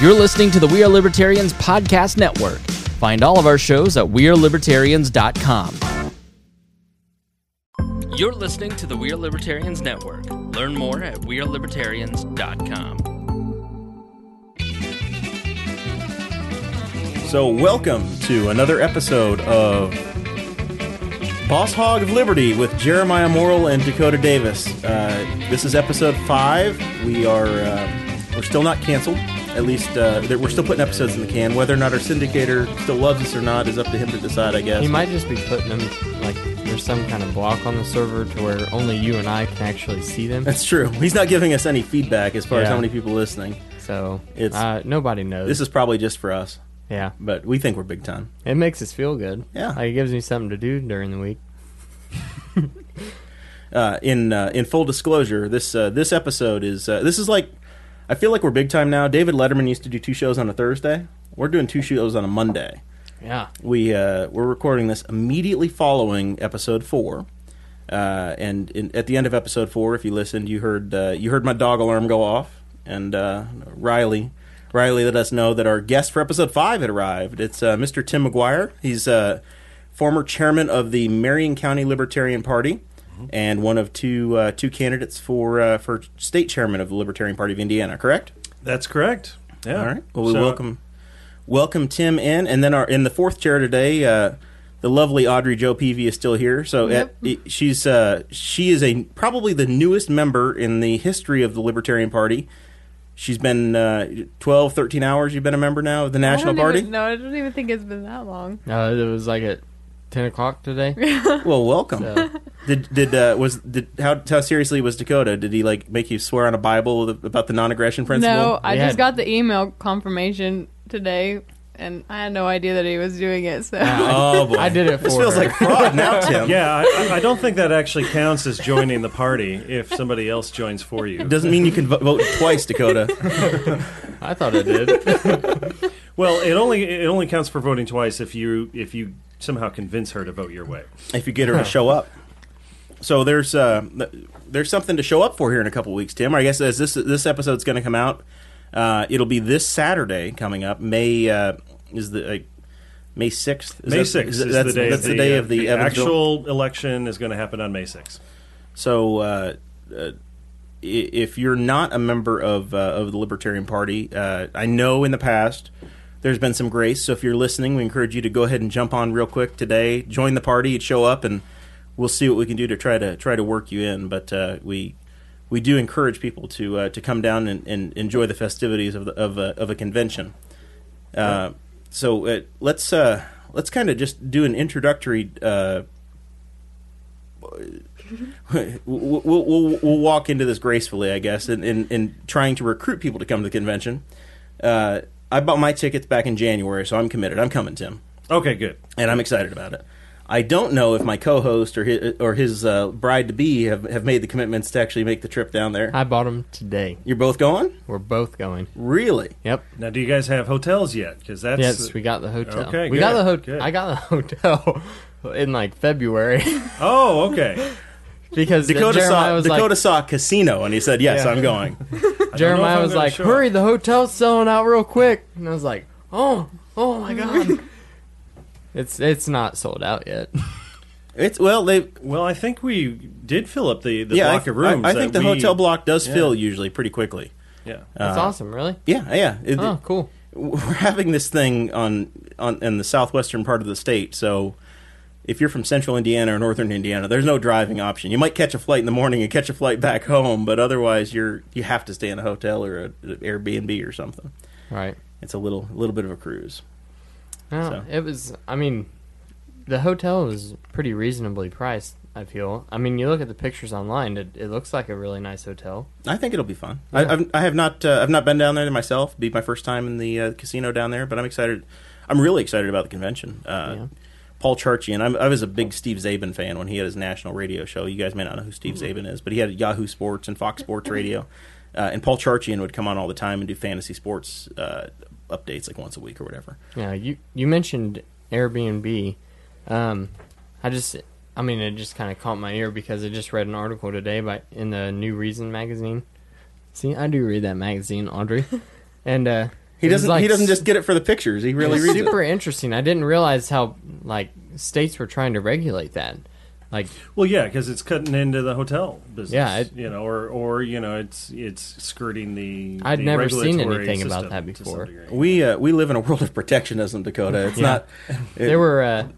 You're listening to the We Are Libertarians Podcast Network. Find all of our shows at WeareLibertarians.com. You're listening to the We Are Libertarians Network. Learn more at WeareLibertarians.com. So, welcome to another episode of Boss Hog of Liberty with Jeremiah Morrell and Dakota Davis. Uh, this is episode five. We are uh, we're still not canceled. At least uh, that we're still putting episodes in the can. Whether or not our syndicator still loves us or not is up to him to decide, I guess. He might just be putting them like there's some kind of block on the server to where only you and I can actually see them. That's true. He's not giving us any feedback as far as how many people listening. So It's- uh, nobody knows. This is probably just for us, yeah. but we think we're big time. It makes us feel good. Yeah. Like it gives me something to do during the week. uh, in uh, in full disclosure, this uh, this episode is uh, this is like I feel like we're big time now. David Letterman used to do two shows on a Thursday. We're doing two shows on a Monday. Yeah. We uh, we're recording this immediately following episode four. Uh, and in, at the end of episode four, if you listened, you heard uh, you heard my dog alarm go off, and uh, Riley Riley let us know that our guest for episode five had arrived. It's uh, Mr. Tim Maguire. He's uh, former chairman of the Marion County Libertarian Party, and one of two uh, two candidates for uh, for state chairman of the Libertarian Party of Indiana. Correct? That's correct. Yeah. All right. Well, we So- welcome welcome Tim in, and then our in the fourth chair today, uh, the lovely Audrey Jo Peavy is still here. So Yep. uh, she's uh, she is a probably the newest member in the history of the Libertarian Party. She's been uh, 12, 13 hours. You've been a member now of the National Party. Even, no, I don't even think it's been that long. Uh, it was like at ten o'clock today. Well, welcome. So Did did uh, was did how how seriously was Dakota? Did he like make you swear on a Bible about the non-aggression principle? No, I We just got the email confirmation today, and I had no idea that he was doing it. So Oh boy, I did it This for feels her. like fraud now, Tim. Yeah, I, I- I don't think that actually counts as joining the party if somebody else joins for you. Doesn't mean you can vo- vote twice, Dakota. I thought I did. Well, it only it only counts for voting twice if you if you somehow convince her to vote your way. if you get her to show up. So there's uh, there's something to show up for here in a couple weeks, Tim. I guess as this this episode's going to come out, uh, it'll be this Saturday coming up. May uh, is the like, May sixth. May sixth is, that's, the day. That's of the day of uh, the, actual election is going to happen on May sixth. So uh, uh, if you're not a member of uh, of the Libertarian Party, uh, I know in the past there's been some grace. So if you're listening, we encourage you to go ahead and jump on real quick today, join the party, show up, and we'll see what we can do to try to try to work you in. But uh, we we do encourage people to uh, to come down and, and enjoy the festivities of the, of a, of a convention. Uh, so uh, let's uh, let's kind of just do an introductory. Uh, we'll, we'll, we'll, we'll walk into this gracefully, I guess, in, in, in trying to recruit people to come to the convention. Uh, I bought my tickets back in January, so I'm committed. I'm coming, Tim, Okay, good. and I'm excited about it. I don't know if my co-host or his, or his uh, bride to be have, have made the commitments to actually make the trip down there. I bought them today. You're both going? We're both going. Really? Yep. Now, do you guys have hotels yet? Because that's yes, we got the hotel. Okay, we got the hotel. I got the hotel in like February oh okay. because Dakota saw was Dakota like, saw a casino, and he said, "Yes, Yeah. I'm going." I don't know if Jeremiah I'm was like, "Hurry, up. the hotel's selling out real quick," and I was like, "Oh, oh my god." It's it's not sold out yet. It's well, they Well, I think we did fill up the, the yeah. block I, of rooms. I, I think the we- hotel block does yeah. fill usually pretty quickly. Yeah. That's Uh, awesome, really. Yeah, yeah. It- Oh, cool. we're having this thing on on in the southwestern part of the state. So if you're from central Indiana or northern Indiana, there's no driving option. You might catch a flight in the morning and catch a flight back home, but otherwise you're you have to stay in a hotel or an Airbnb or something. Right. It's a little little bit of a cruise. No, So. it was. I mean, the hotel was pretty reasonably priced. I feel. I mean, you look at the pictures online; it, it looks like a really nice hotel. I think it'll be fun. Yeah. I, I've, I have not uh, I've not been down there myself. Be my first time in the uh, casino down there, but I'm excited. I'm really excited about the convention. Uh, Yeah. Paul Charchian. I'm, I was a big Steve Czaban fan when he had his national radio show. You guys may not know who Steve Czaban is, but he had Yahoo Sports and Fox Sports Radio. Uh, and Paul Charchian would come on all the time and do fantasy sports uh, updates like once a week or whatever. Yeah, you you mentioned Airbnb. Um, I just, I mean, it just kind of caught my ear because I just read an article today by in the New Reason magazine. See, I do read that magazine, Audrey, and uh, He doesn't. like he doesn't just get it for the pictures. He really It's reads super it. interesting. I didn't realize how like states were trying to regulate that. Like Well, yeah, because it's cutting into the hotel business. Yeah, it- you know, or or you know, it's it's skirting the. I'd the never seen anything about that before. We uh, we live in a world of protectionism, Dakota. It's Yeah. not. it- there were uh,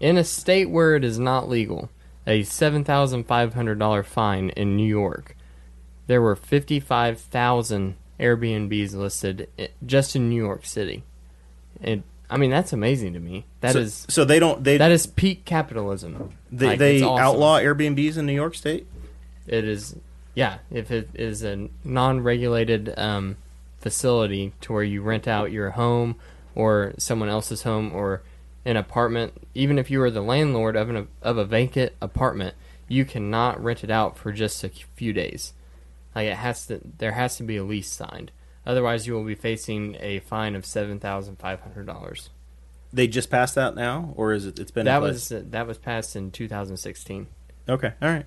in a state where it is not legal, a seven thousand five hundred dollar fine in New York. There were fifty five thousand Airbnbs listed just in New York City. It, I mean, that's amazing to me. That so, is so they don't. They that is peak capitalism. they, Like, they awesome. outlaw Airbnbs in New York State. It is, yeah. If it is a non-regulated um, facility to where you rent out your home or someone else's home or an apartment, even if you are the landlord of an of a vacant apartment, you cannot rent it out for just a few days. Like it has to, there has to be a lease signed. Otherwise, you will be facing a fine of seven thousand five hundred dollars. They just passed that now, or is it? It's been in That place? was that was passed in 2016. okay. All right.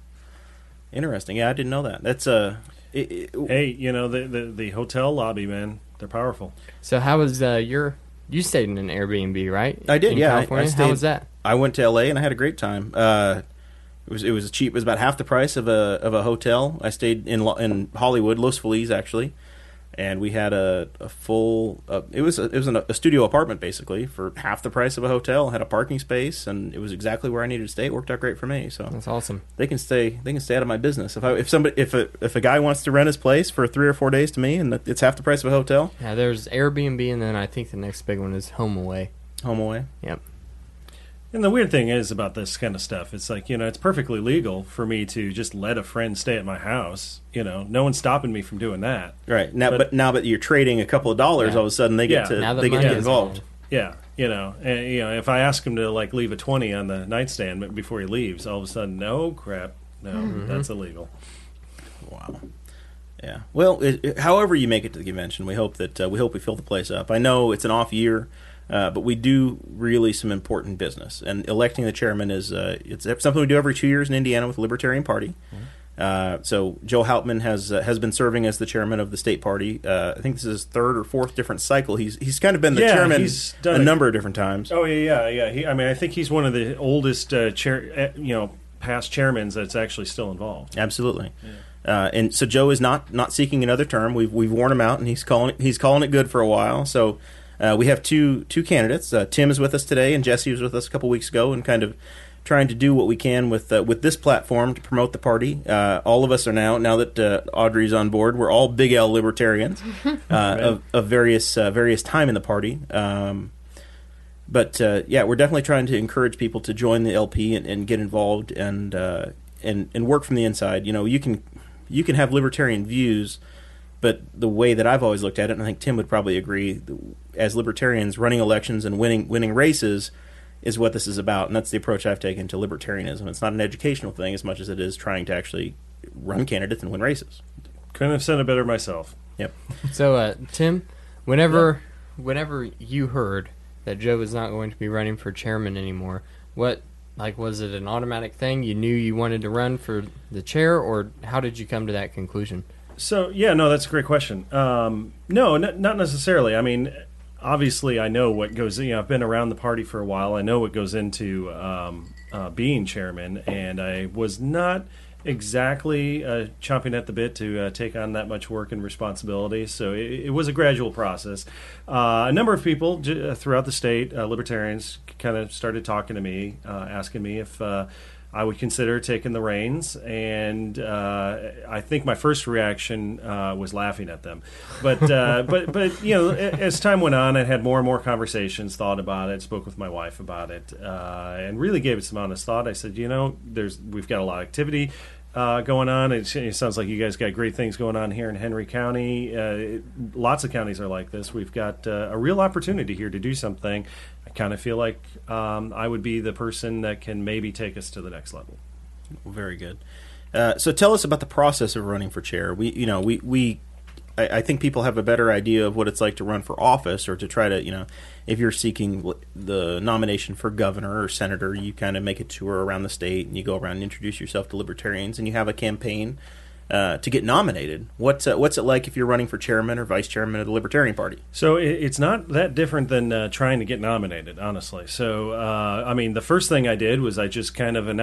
Interesting. Yeah, I didn't know that. That's uh, it, it- Hey, you know the, the the hotel lobby, man, they're powerful. So how was uh, your? You stayed in an Airbnb, right? I did, In yeah, I- I California. stayed- How was that? I went to LA and I had a great time. Uh, it was it was cheap. It was about half the price of a of a hotel. I stayed in in Hollywood, Los Feliz actually, and we had a, a full. Uh, it was a, it was an, a studio apartment basically for half the price of a hotel. Had a parking space and it was exactly where I needed to stay. It worked out great for me. So That's awesome. they can stay they can stay out of my business. If I if somebody if a if a guy wants to rent his place for three or four days to me and it's half the price of a hotel, Yeah, there's Airbnb, and then I think the next big one is Home Away. home away. Yep. And the weird thing is about this kind of stuff, it's like, you know, it's perfectly legal for me to just let a friend stay at my house. You know, no one's stopping me from doing that. Right now, but, But- now that you're trading a couple of dollars, Yeah. all of a sudden they get Yeah. to they get get is involved. Yeah, you know, and, you know, if I ask him to like leave a twenty on the nightstand before he leaves, all of a sudden, no crap, no, Mm-hmm. that's illegal. Wow. Yeah. Well, it, it- however you make it to the convention, we hope that uh, we hope we fill the place up. I know it's an off year, uh, but we do really some important business, and electing the chairman is uh, it's something we do every two years in Indiana with the Libertarian Party. Uh, so Joe Hauptman has uh, has been serving as the chairman of the state party. Uh, I think this is his third or fourth different cycle. He's he's kind of been the Yeah, chairman he's a done it. number of different times. Oh yeah, yeah, yeah. He, I mean, I think he's one of the oldest uh, chair, you know, past chairmans that's actually still involved. Absolutely. Uh, and so Joe is not not seeking another term. We've we've worn him out, and he's calling he's calling it good for a while. So uh, we have two two candidates. Uh, Tim is with us today, and Jesse was with us a couple weeks ago, and kind of trying to do what we can with uh, with this platform to promote the party. Uh, all of us are now now that uh, Audrey's on board. We're all big L libertarians uh, of, of various uh, various time in the party. Um, but uh, yeah, we're definitely trying to encourage people to join the LP and, and get involved and uh, and and work from the inside. You know, you can you can have libertarian views, but the way that I've always looked at it, and I think Tim would probably agree, as libertarians, running elections and winning winning races is what this is about, and that's the approach I've taken to libertarianism. It's not an educational thing as much as it is trying to actually run candidates and win races. Couldn't have said it better myself. Yep. So, uh, Tim, whenever whenever you heard that Joe was not going to be running for chairman anymore, what like was it an automatic thing? You knew you wanted to run for the chair, or how did you come to that conclusion? So yeah, no, that's a great question. Um, no, n- not necessarily. I mean, obviously, I know what goes. You know, I've been around the party for a while. I know what goes into um, uh, being chairman, and I was not exactly uh, chomping at the bit to uh, take on that much work and responsibility. So it, it was a gradual process. Uh, a number of people j- uh, throughout the state, uh, libertarians, kind of started talking to me, uh, asking me if. I would consider taking the reins, and uh, I think my first reaction uh, was laughing at them. But uh, but but you know, as time went on, I had more and more conversations, thought about it, spoke with my wife about it, uh, and really gave it some honest thought. I said, you know, there's we've got a lot of activity. Uh, going on. It, it sounds like you guys got great things going on here in Henry County. Uh, it- lots of counties are like this. We've got a real opportunity here to do something. Kind of feel like um, I would be the person that can maybe take us to the next level. Very good. Uh, so tell us about the process of running for chair. We, you know, we, we, I, I think people have a better idea of what it's like to run for office or to try to, you know, if you're seeking the nomination for governor or senator, you kind of make a tour around the state and you go around and introduce yourself to libertarians and you have a campaign. Uh, to get nominated. What's uh, what's it like if you're running for chairman or vice chairman of the Libertarian Party? So it's not that different than uh, trying to get nominated, honestly. So uh, I mean, the first thing I did was I just kind of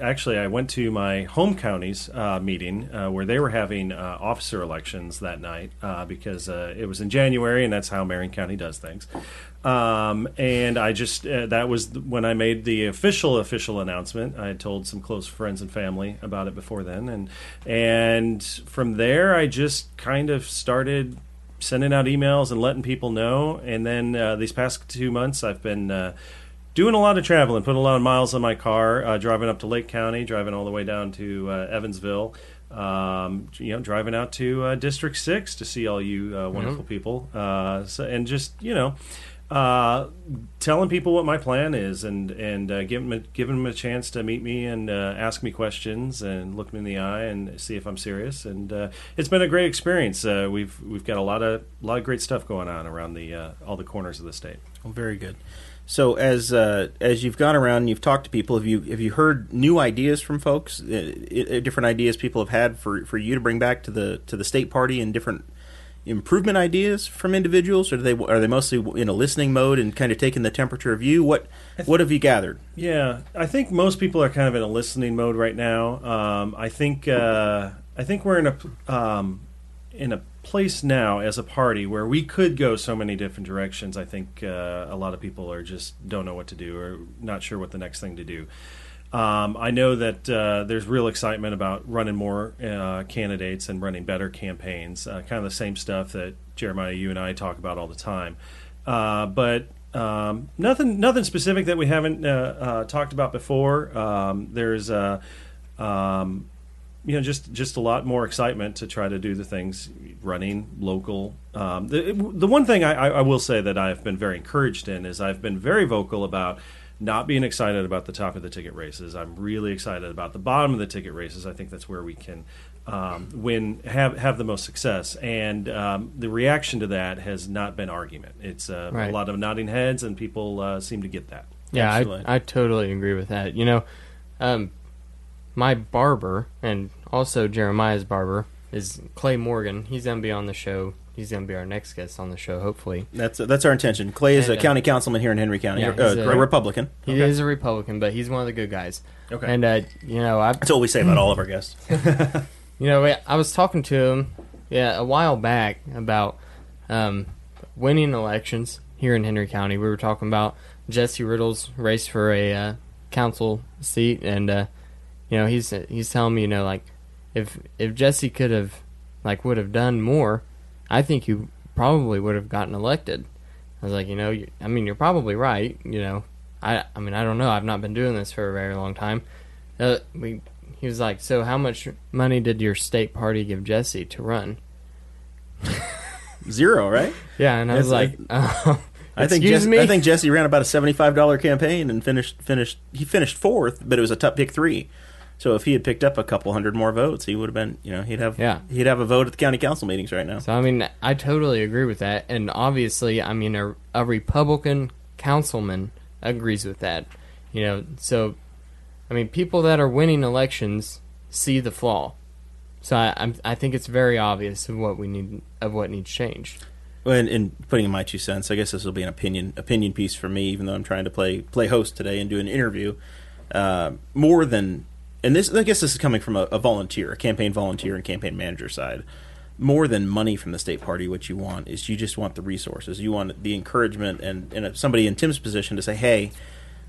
actually I went to my home county's uh, meeting where they were having officer elections that night because it was in January and that's how Marion County does things. Um, and I just uh, that was when I made the official official announcement. I had told some close friends and family about it before then, and and from there I just kind of started sending out emails and letting people know. And then uh, these past two months, I've been. Uh, Doing a lot of traveling, putting a lot of miles on my car, uh, driving up to Lake County, driving all the way down to uh, Evansville, um, you know, driving out to uh, District Six to see all you uh, wonderful people, uh, so, and just you know, uh, telling people what my plan is, and and uh, giving them, giving them a chance to meet me and uh, ask me questions and look me in the eye and see if I'm serious. And uh, it's been a great experience. Uh, we've we've got a lot of a lot of great stuff going on around the uh, all the corners of the state. Well, very good. So as uh, as you've gone around and you've talked to people, have you have you heard new ideas from folks? Different ideas people have had for, for you to bring back to the to the state party, and different improvement ideas from individuals, or do they are they mostly in a listening mode and kind of taking the temperature of you? What what have you gathered? Yeah, I think most people are kind of in a listening mode right now. Um, I think uh, I think we're in a um, in a place now as a party where we could go so many different directions. I think uh, a lot of people are just don't know what to do or not sure what the next thing to do. Um, I know that uh, there's real excitement about running more uh, candidates and running better campaigns, uh, kind of the same stuff that Jeremiah, you and I talk about all the time. Uh, but um, nothing, nothing specific that we haven't uh, uh, talked about before. Um, there's, um, you know, just just a lot more excitement to try to do the things running local. Um, the the one thing I I will say that I've been very encouraged in is I've been very vocal about not being excited about the top of the ticket races. I'm really excited about the bottom of the ticket races. I think that's where we can um, win, have have the most success. And um, the reaction to that has not been argument. It's uh, Right. a lot of nodding heads, and people uh, seem to get that. Yeah, I, I totally agree with that. You know, um, my barber and also Jeremiah's barber is Clay Morgan. He's gonna be on the show. He's gonna be our next guest on the show, hopefully. That's that's our intention. Clay is a uh, county councilman here in Henry County, Yeah, uh, a- a Republican. He Okay. is a Republican, but he's one of the good guys. Okay. And uh, you know, I That's what we say about all of our guests. You know, I was talking to him, yeah, a while back about um, winning elections here in Henry County. We were talking about Jesse Riddle's race for a uh, council seat, and uh, you know, he's he's telling me, you know, like if if Jesse could have like would have done more, I think you probably would have gotten elected. I was like, you know, you, I mean, you're probably right. You know, I I mean, I don't know. I've not been doing this for a very long time. Uh, we he was like, so how much money did your state party give Jesse to run? Zero, right? Yeah, and I was like, um, I think Jesse, me. I think Jesse ran about a seventy-five dollar campaign and finished finished. He finished fourth, but it was a top pick three. So if he had picked up a couple hundred more votes, he would have been. You know, he'd have. Yeah. He'd have a vote at the county council meetings right now. So I mean, I totally agree with that, and obviously, I mean, a, a Republican councilman agrees with that. You know, so I mean, people that are winning elections see the flaw. So I, I'm, I think it's very obvious of what we need of what needs changed. And, and putting in my two cents, I guess this will be an opinion opinion piece for me, even though I'm trying to play play host today and do an interview. Uh, more than, and this I guess this is coming from a, a volunteer, a campaign volunteer and campaign manager side. More than money from the state party, what you want is you just want the resources. You want the encouragement and, and somebody in Tim's position to say, hey,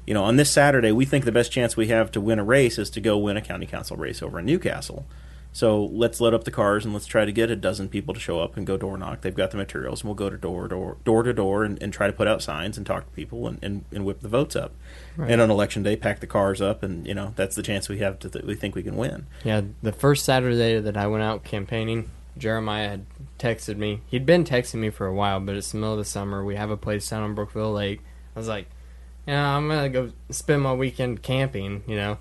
you know, on this Saturday, we think the best chance we have to win a race is to go win a county council race over in New Castle. So let's load up the cars and let's try to get a dozen people to show up and go door knock. They've got the materials, and we'll go to door door door to door and, and try to put out signs and talk to people and, and, and whip the votes up. Right. And on election day, pack the cars up, and you know that's the chance we have to that we think we can win. Yeah, the first Saturday that I went out campaigning, Jeremiah had texted me. He'd been texting me for a while, but it's the middle of the summer. We have a place down on Brookville Lake. I was like, yeah, I'm gonna go spend my weekend camping. You know,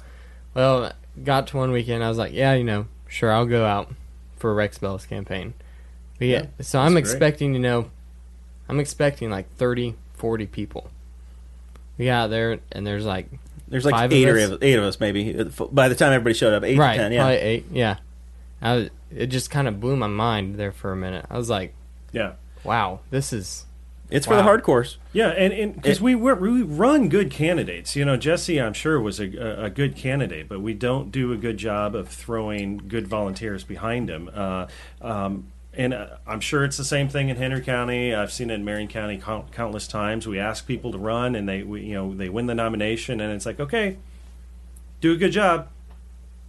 well, got to one weekend. I was like, yeah, you know, sure, I'll go out for Rex Bell's campaign. But yeah, so I'm great. expecting, you know, I'm expecting like 30, 40 people. We got out there, and there's like There's like Five of eight or us? eight of us maybe. By the time everybody showed up, eight right, to ten. Yeah, probably eight. Yeah, I was, it just kind of blew my mind there for a minute. I was like, Yeah. wow, this is It's for the Wow. hardcores. Yeah, and because we we we run good candidates, you know, Jesse, I'm sure was a, a, a good candidate, but we don't do a good job of throwing good volunteers behind him. Uh, um, and uh, I'm sure it's the same thing in Henry County. I've seen it in Marion County count, countless times. We ask people to run, and they we, you know they win the nomination, and it's like, okay, do a good job.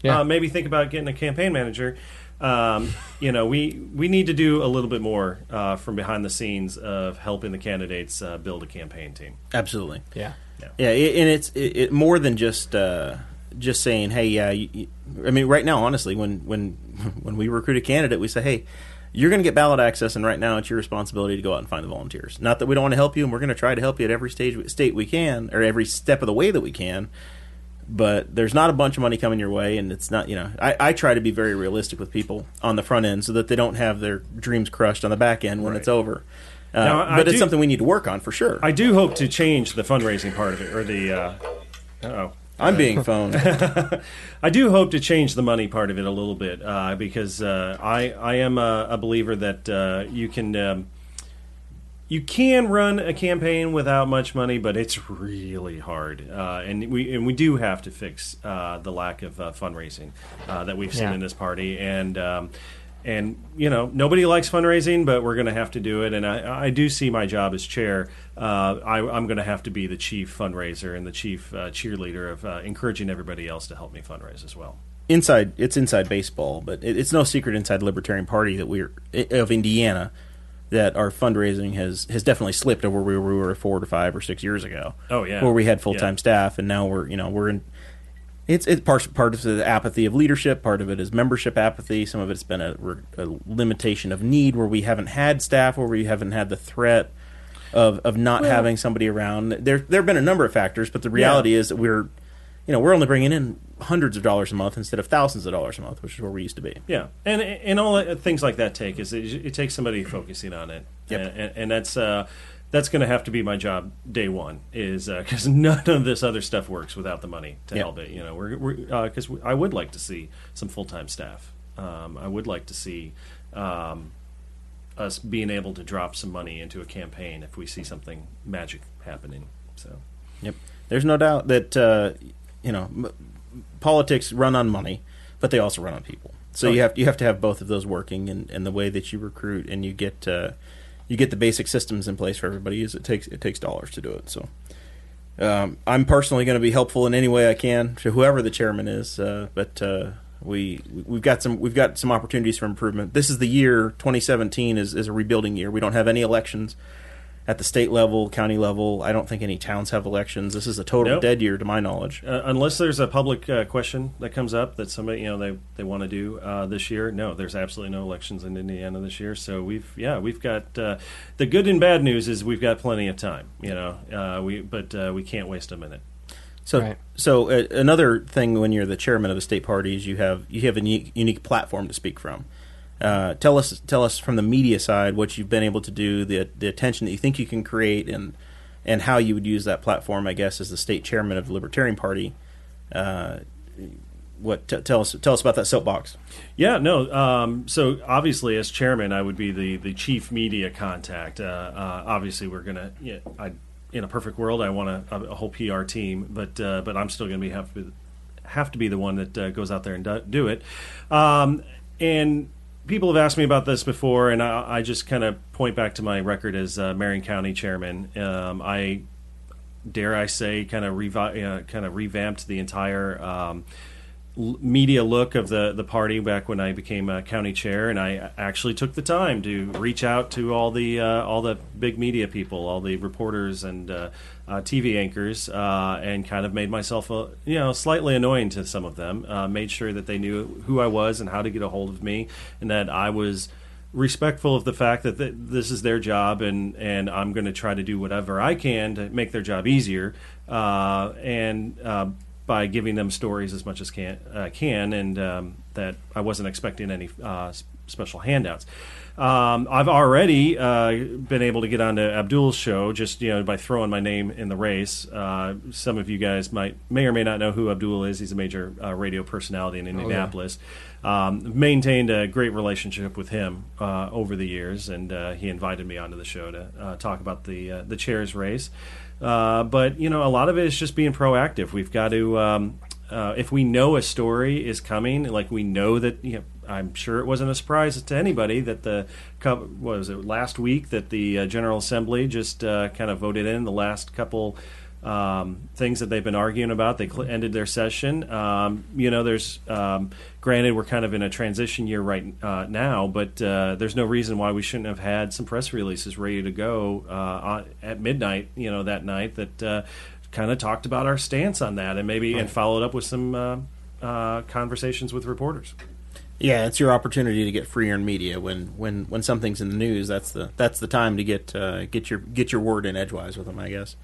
Yeah. Uh, maybe think about getting a campaign manager. Um, you know, we we need to do a little bit more uh, from behind the scenes of helping the candidates uh, build a campaign team. Absolutely. yeah. Yeah, it, and it's it, it more than just uh, just saying, "Hey, yeah." You, you, I mean, right now, honestly, when when when we recruit a candidate, we say, "Hey, you're going to get ballot access, and right now, it's your responsibility to go out and find the volunteers." Not that we don't want to help you, and we're going to try to help you at every stage state we can, or every step of the way that we can. But there's not a bunch of money coming your way, and it's not. You know, I, I try to be very realistic with people on the front end, so that they don't have their dreams crushed on the back end when Right. it's over. Uh, Now, but it's something we need to work on for sure. I do hope to change the fundraising part of it, or the. Uh, oh. I'm being phoned. I do hope to change the money part of it a little bit uh, because uh, I I am a, a believer that uh, you can um, you can run a campaign without much money, but it's really hard, uh, and we and we do have to fix uh, the lack of uh, fundraising uh, that we've seen Yeah. in this party and. Um, and you know nobody likes fundraising, but we're going to have to do it. And I, I do see my job as chair. Uh, I, I'm going to have to be the chief fundraiser and the chief uh, cheerleader of uh, encouraging everybody else to help me fundraise as well. inside it's inside baseball, but it, it's no secret inside the Libertarian Party that we're of Indiana that our fundraising has has definitely slipped over where we were four to five or six years ago. Oh, yeah. where we had full time Yeah. staff, and now we're you know we're in. It's it's part part of the apathy of leadership. Part of it is membership apathy. Some of it's been a, a limitation of need where we haven't had staff, where we haven't had the threat of of not Well- having somebody around. There there have been a number of factors, but the reality is that we're you know we're only bringing in hundreds of dollars a month instead of thousands of dollars a month, which is where we used to be. Yeah, and and all that, things like that take is it, it takes somebody focusing on it, Yep. and, and, and that's uh, that's going to have to be my job day one is because none of this other stuff works without the money to Yep. help it. You know, we're because I would like to see some full time staff. Um, I would like to see. Um, us being able to drop some money into a campaign if we see something magic happening. So Yep. There's no doubt that uh, you know m- politics run on money, but they also run on people. So Oh, you yeah. have you have to have both of those working, and, and the way that you recruit and you get uh, you get the basic systems in place for everybody is it takes it takes dollars to do it. So um, I'm personally going to be helpful in any way I can to whoever the chairman is, uh, but. Uh, we we've got some we've got some opportunities for improvement. This is the year 2017 is, is a rebuilding year. We don't have any elections at the state level, county level. I don't think any towns have elections. This is a total Nope. dead year to my knowledge. Uh, unless there's a public uh, question that comes up that somebody you know they, they want to do uh, this year, no, there's absolutely no elections in Indiana this year. So we've yeah we've got uh, the good and bad news is we've got plenty of time, you know. Uh, we but uh, we can't waste a minute. So, Right. so uh, another thing when you're the chairman of a state party is you have you have a unique, unique platform to speak from. Uh, tell us tell us from the media side what you've been able to do, the the attention that you think you can create, and and how you would use that platform. I guess as the state chairman of the Libertarian Party. Uh, what t- tell us tell us about that soapbox? Yeah, no. Um, so obviously, as chairman, I would be the, the chief media contact. Uh, uh, obviously, we're gonna. In a perfect world, I want a, a whole PR team, but uh, but I'm still gonna be have to be, have to be the one that uh, goes out there and do, do it. Um, and people have asked me about this before, and I, I just kind of point back to my record as uh, Marion County chairman. Um, I dare I say, kind of revi- uh, kind of revamped the entire um, media look of the the party back when I became uh, county chair, and I actually took the time to reach out to all the uh, all the big media people, all the reporters and uh, uh, TV anchors, uh, and kind of made myself a, you know slightly annoying to some of them. Uh, made sure that they knew who I was and how to get a hold of me, and that I was respectful of the fact that th- this is their job and and I'm going to try to do whatever I can to make their job easier uh, and uh, by giving them stories as much as can uh, can and um, that I wasn't expecting any uh, special handouts. Um, I've already uh, been able to get onto Abdul's show just you know by throwing my name in the race. Uh, some of you guys might may or may not know who Abdul is. He's a major uh, radio personality in Indianapolis. Um, maintained a great relationship with him uh, over the years, and uh, he invited me onto the show to uh, talk about the uh, the chairs race. Uh, but you know, a lot of it is just being proactive. We've got to, um, uh, if we know a story is coming, like we know that, you know, I'm sure it wasn't a surprise to anybody that the what was it last week that the uh, General Assembly just uh, kind of voted in the last couple um, things that they've been arguing about. They cl- ended their session. Um, you know, there's um, granted we're kind of in a transition year right uh, now, but uh, there's no reason why we shouldn't have had some press releases ready to go uh, at midnight. You know, that night that uh, kind of talked about our stance on that, and maybe and followed up with some uh, uh, conversations with reporters. Yeah, it's your opportunity to get free earned media when, when, when something's in the news. That's the that's the time to get uh, get your get your word in edgewise with them, I guess.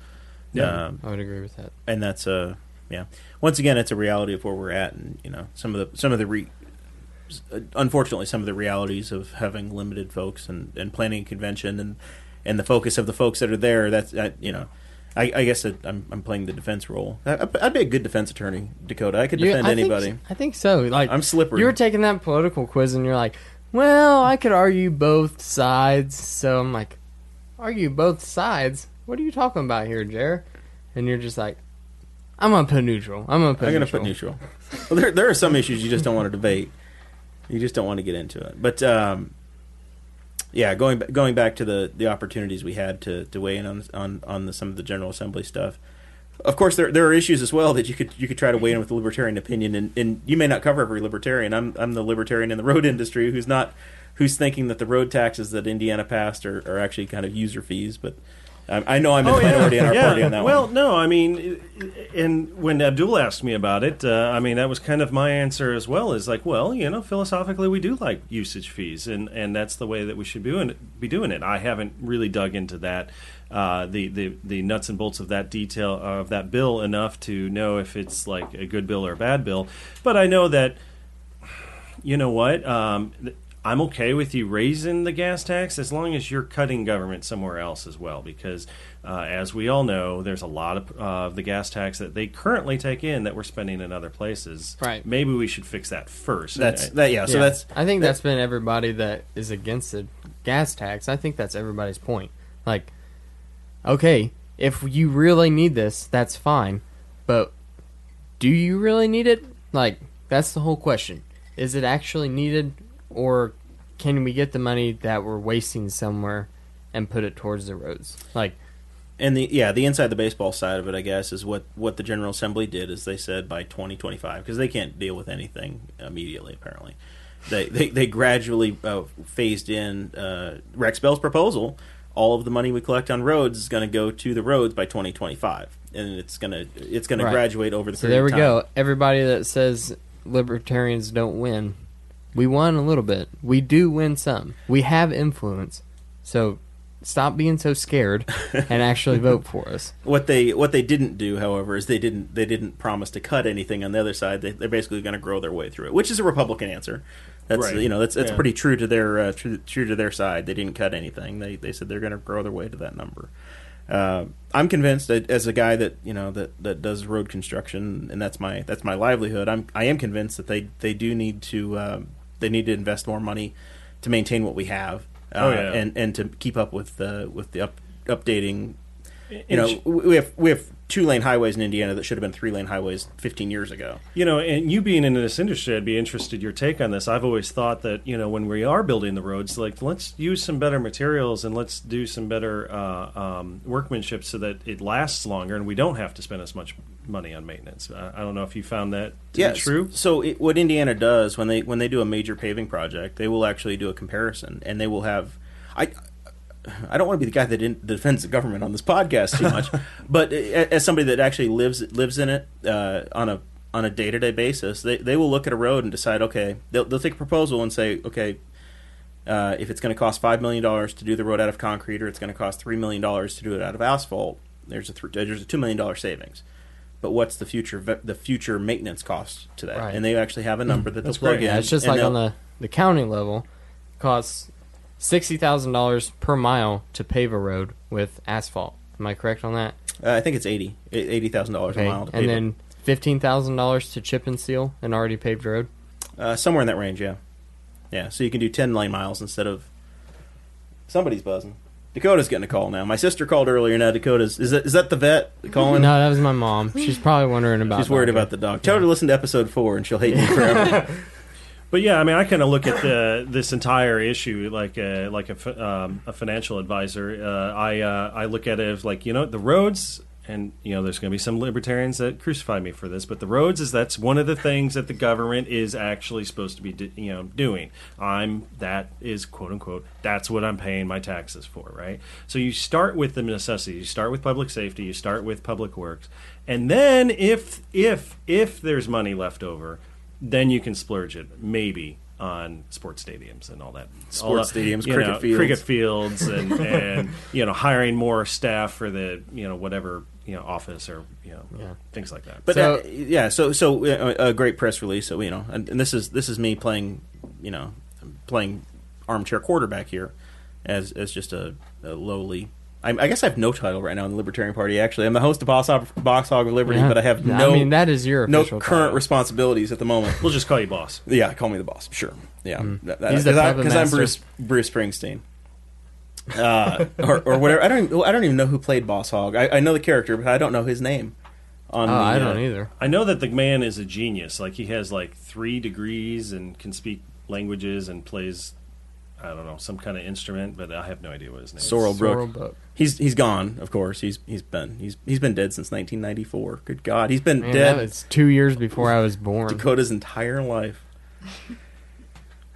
Yeah. Um, I would agree with that. and that's a yeah. Once again, it's a reality of where we're at, and you know some of the some of the re- unfortunately some of the realities of having limited folks and, and planning a convention and and the focus of the folks that are there. That's that, you know. I, I guess it, I'm, I'm playing the defense role. I, I'd be a good defense attorney, Dakota. I could You- defend I think- anybody. I think so. Like I'm slippery. You were taking that political quiz, and you're like, "Well, I could argue both sides." So I'm like, "Argue both sides? What are you talking about here, Jer?" And you're just like, "I'm gonna put neutral. I'm gonna put neutral. I'm going to put neutral. well, there there are some issues you just don't want to debate. You just don't want to get into it. But um, yeah, going going back to the, the opportunities we had to, to weigh in on on on the, some of the General Assembly stuff. Of course, there there are issues as well that you could you could try to weigh in with the libertarian opinion, and, and you may not cover every libertarian. I'm I'm the libertarian in the road industry who's not who's thinking that the road taxes that Indiana passed are, are actually kind of user fees, but. I I know I'm in the minority in our party on that well, one. no, I mean, and when Abdul asked me about it, uh, I mean that was kind of my answer as well. Is like, well, you know, philosophically, we do like usage fees, and and that's the way that we should be doing it. Be doing it. I haven't really dug into that, uh, the the the nuts and bolts of that detail of that bill enough to know if it's like a good bill or a bad bill, but I know that you know what? Um, I'm okay with you raising the gas tax as long as you're cutting government somewhere else as well, because uh, as we all know, there's a lot of uh, the gas tax that they currently take in that we're spending in other places. Right. Maybe we should fix that first. That's Uh, that. Yeah. So that's I think that's been everybody that is against the gas tax. I think that's everybody's point. Like, okay, if you really need this, that's fine, but do you really need it? Like, that's the whole question. Is it actually needed, or can we get the money that we're wasting somewhere and put it towards the roads? Like, and the yeah the inside the baseball side of it i guess is what what the general assembly did is they said by 2025 because they can't deal with anything immediately apparently they they, they gradually uh, phased in uh, rex bell's proposal all of the money we collect on roads is going to go to the roads by 2025 and it's going to it's Right. to graduate over the so there we go. Everybody that says libertarians don't win, we won a little bit. We do win some. We have influence. So stop being so scared and actually vote for us. What they what they didn't do, however, is they didn't they didn't promise to cut anything on the other side. They, they're basically going to grow their way through it, which is a Republican answer. That's Right. you know that's that's Yeah. pretty true to their uh, true, true to their side. They didn't cut anything. They they said they're going to grow their way to that number. Uh, I'm convinced that as a guy that you know that, that does road construction and that's my that's my livelihood. I'm I am convinced that they they do need to um, they need to invest more money to maintain what we have. Uh, Oh, yeah. and and to keep up with the with the up, updating you know, we have we have two lane highways in Indiana that should have been three lane highways 15 years ago. You know, and you being in this industry, I'd be interested your take on this. I've always thought that you know when we are building the roads, like let's use some better materials and let's do some better uh, um, workmanship so that it lasts longer and we don't have to spend as much money on maintenance. Uh, I don't know if you found that to Yes. be true. So it, what Indiana does when they when they do a major paving project, they will actually do a comparison, and they will have. I I don't want to be the guy that defends the government on this podcast too much, but as somebody that actually lives lives in it uh, on a on a day to day basis, they they will look at a road and decide. Okay, they'll they'll take a proposal and say, okay. Uh, if it's going to cost five million dollars to do the road out of concrete, or it's going to cost three million dollars to do it out of asphalt, there's a th- there's a two million dollar savings. But what's the future the future maintenance cost to that? Right. And they actually have a number that they'll That's plug great. in. Yeah, it's just like on the, the county level. costs sixty thousand dollars per mile to pave a road with asphalt. Am I correct on that? Uh, I think it's eighty eighty thousand dollars a mile. To and pave it. then fifteen thousand dollars to chip and seal an already paved road. Uh, somewhere in that range, yeah. Yeah, so you can do 10 lane miles instead of. Somebody's buzzing. Dakota's getting a call now. My sister called earlier. Now Dakota's. Is that, is that the vet calling? No, that was my mom. She's probably wondering about. She's worried about the dog. Tell her to listen to episode four and she'll hate me forever. But yeah, I mean, I kind of look at the, this entire issue like a, like a, um, a financial advisor. Uh, I uh, I look at it as like you know the roads, and you know there's going to be some libertarians that crucify me for this, but the roads is that's one of the things that the government is actually supposed to be do, you know doing. I'm that is quote unquote that's what I'm paying my taxes for, right? So you start with the necessity. You start with public safety. You start with public works, and then if if if there's money left over then you can splurge it maybe on sports stadiums and all that. Sports all the- stadiums, cricket know, fields. cricket fields, and, and you know hiring more staff for the you know whatever you know office or you know Yeah. things like that. But So- uh, yeah, so so uh, a great press release. So you know, and, and this is this is me playing, you know, playing armchair quarterback here, as as just a, a lowly. I, I guess I have no title right now in the Libertarian Party. Actually, I'm the host of Boss Hog, Box Hog of Liberty, Yeah. but I have I no mean, that is your no current title. responsibilities at the moment. we'll just call you boss. Yeah, call me the boss. Sure. Yeah, Mm. He's the because puppet I'm. Bruce Bruce Springsteen, uh, or, or whatever. I don't. Even, I don't even know who played Boss Hog. I, I know the character, but I don't know his name. On Oh, the, I uh, don't either. I know that the man is a genius. Like he has like three degrees and can speak languages and plays. I don't know some kind of instrument, but I have no idea what his name Sorrell is. Booke. Sorrell He's he's gone. Of course, he's he's been he's he's been dead since 1994. Good God, he's been Man, dead that was two years before I was born. Dakota's entire life.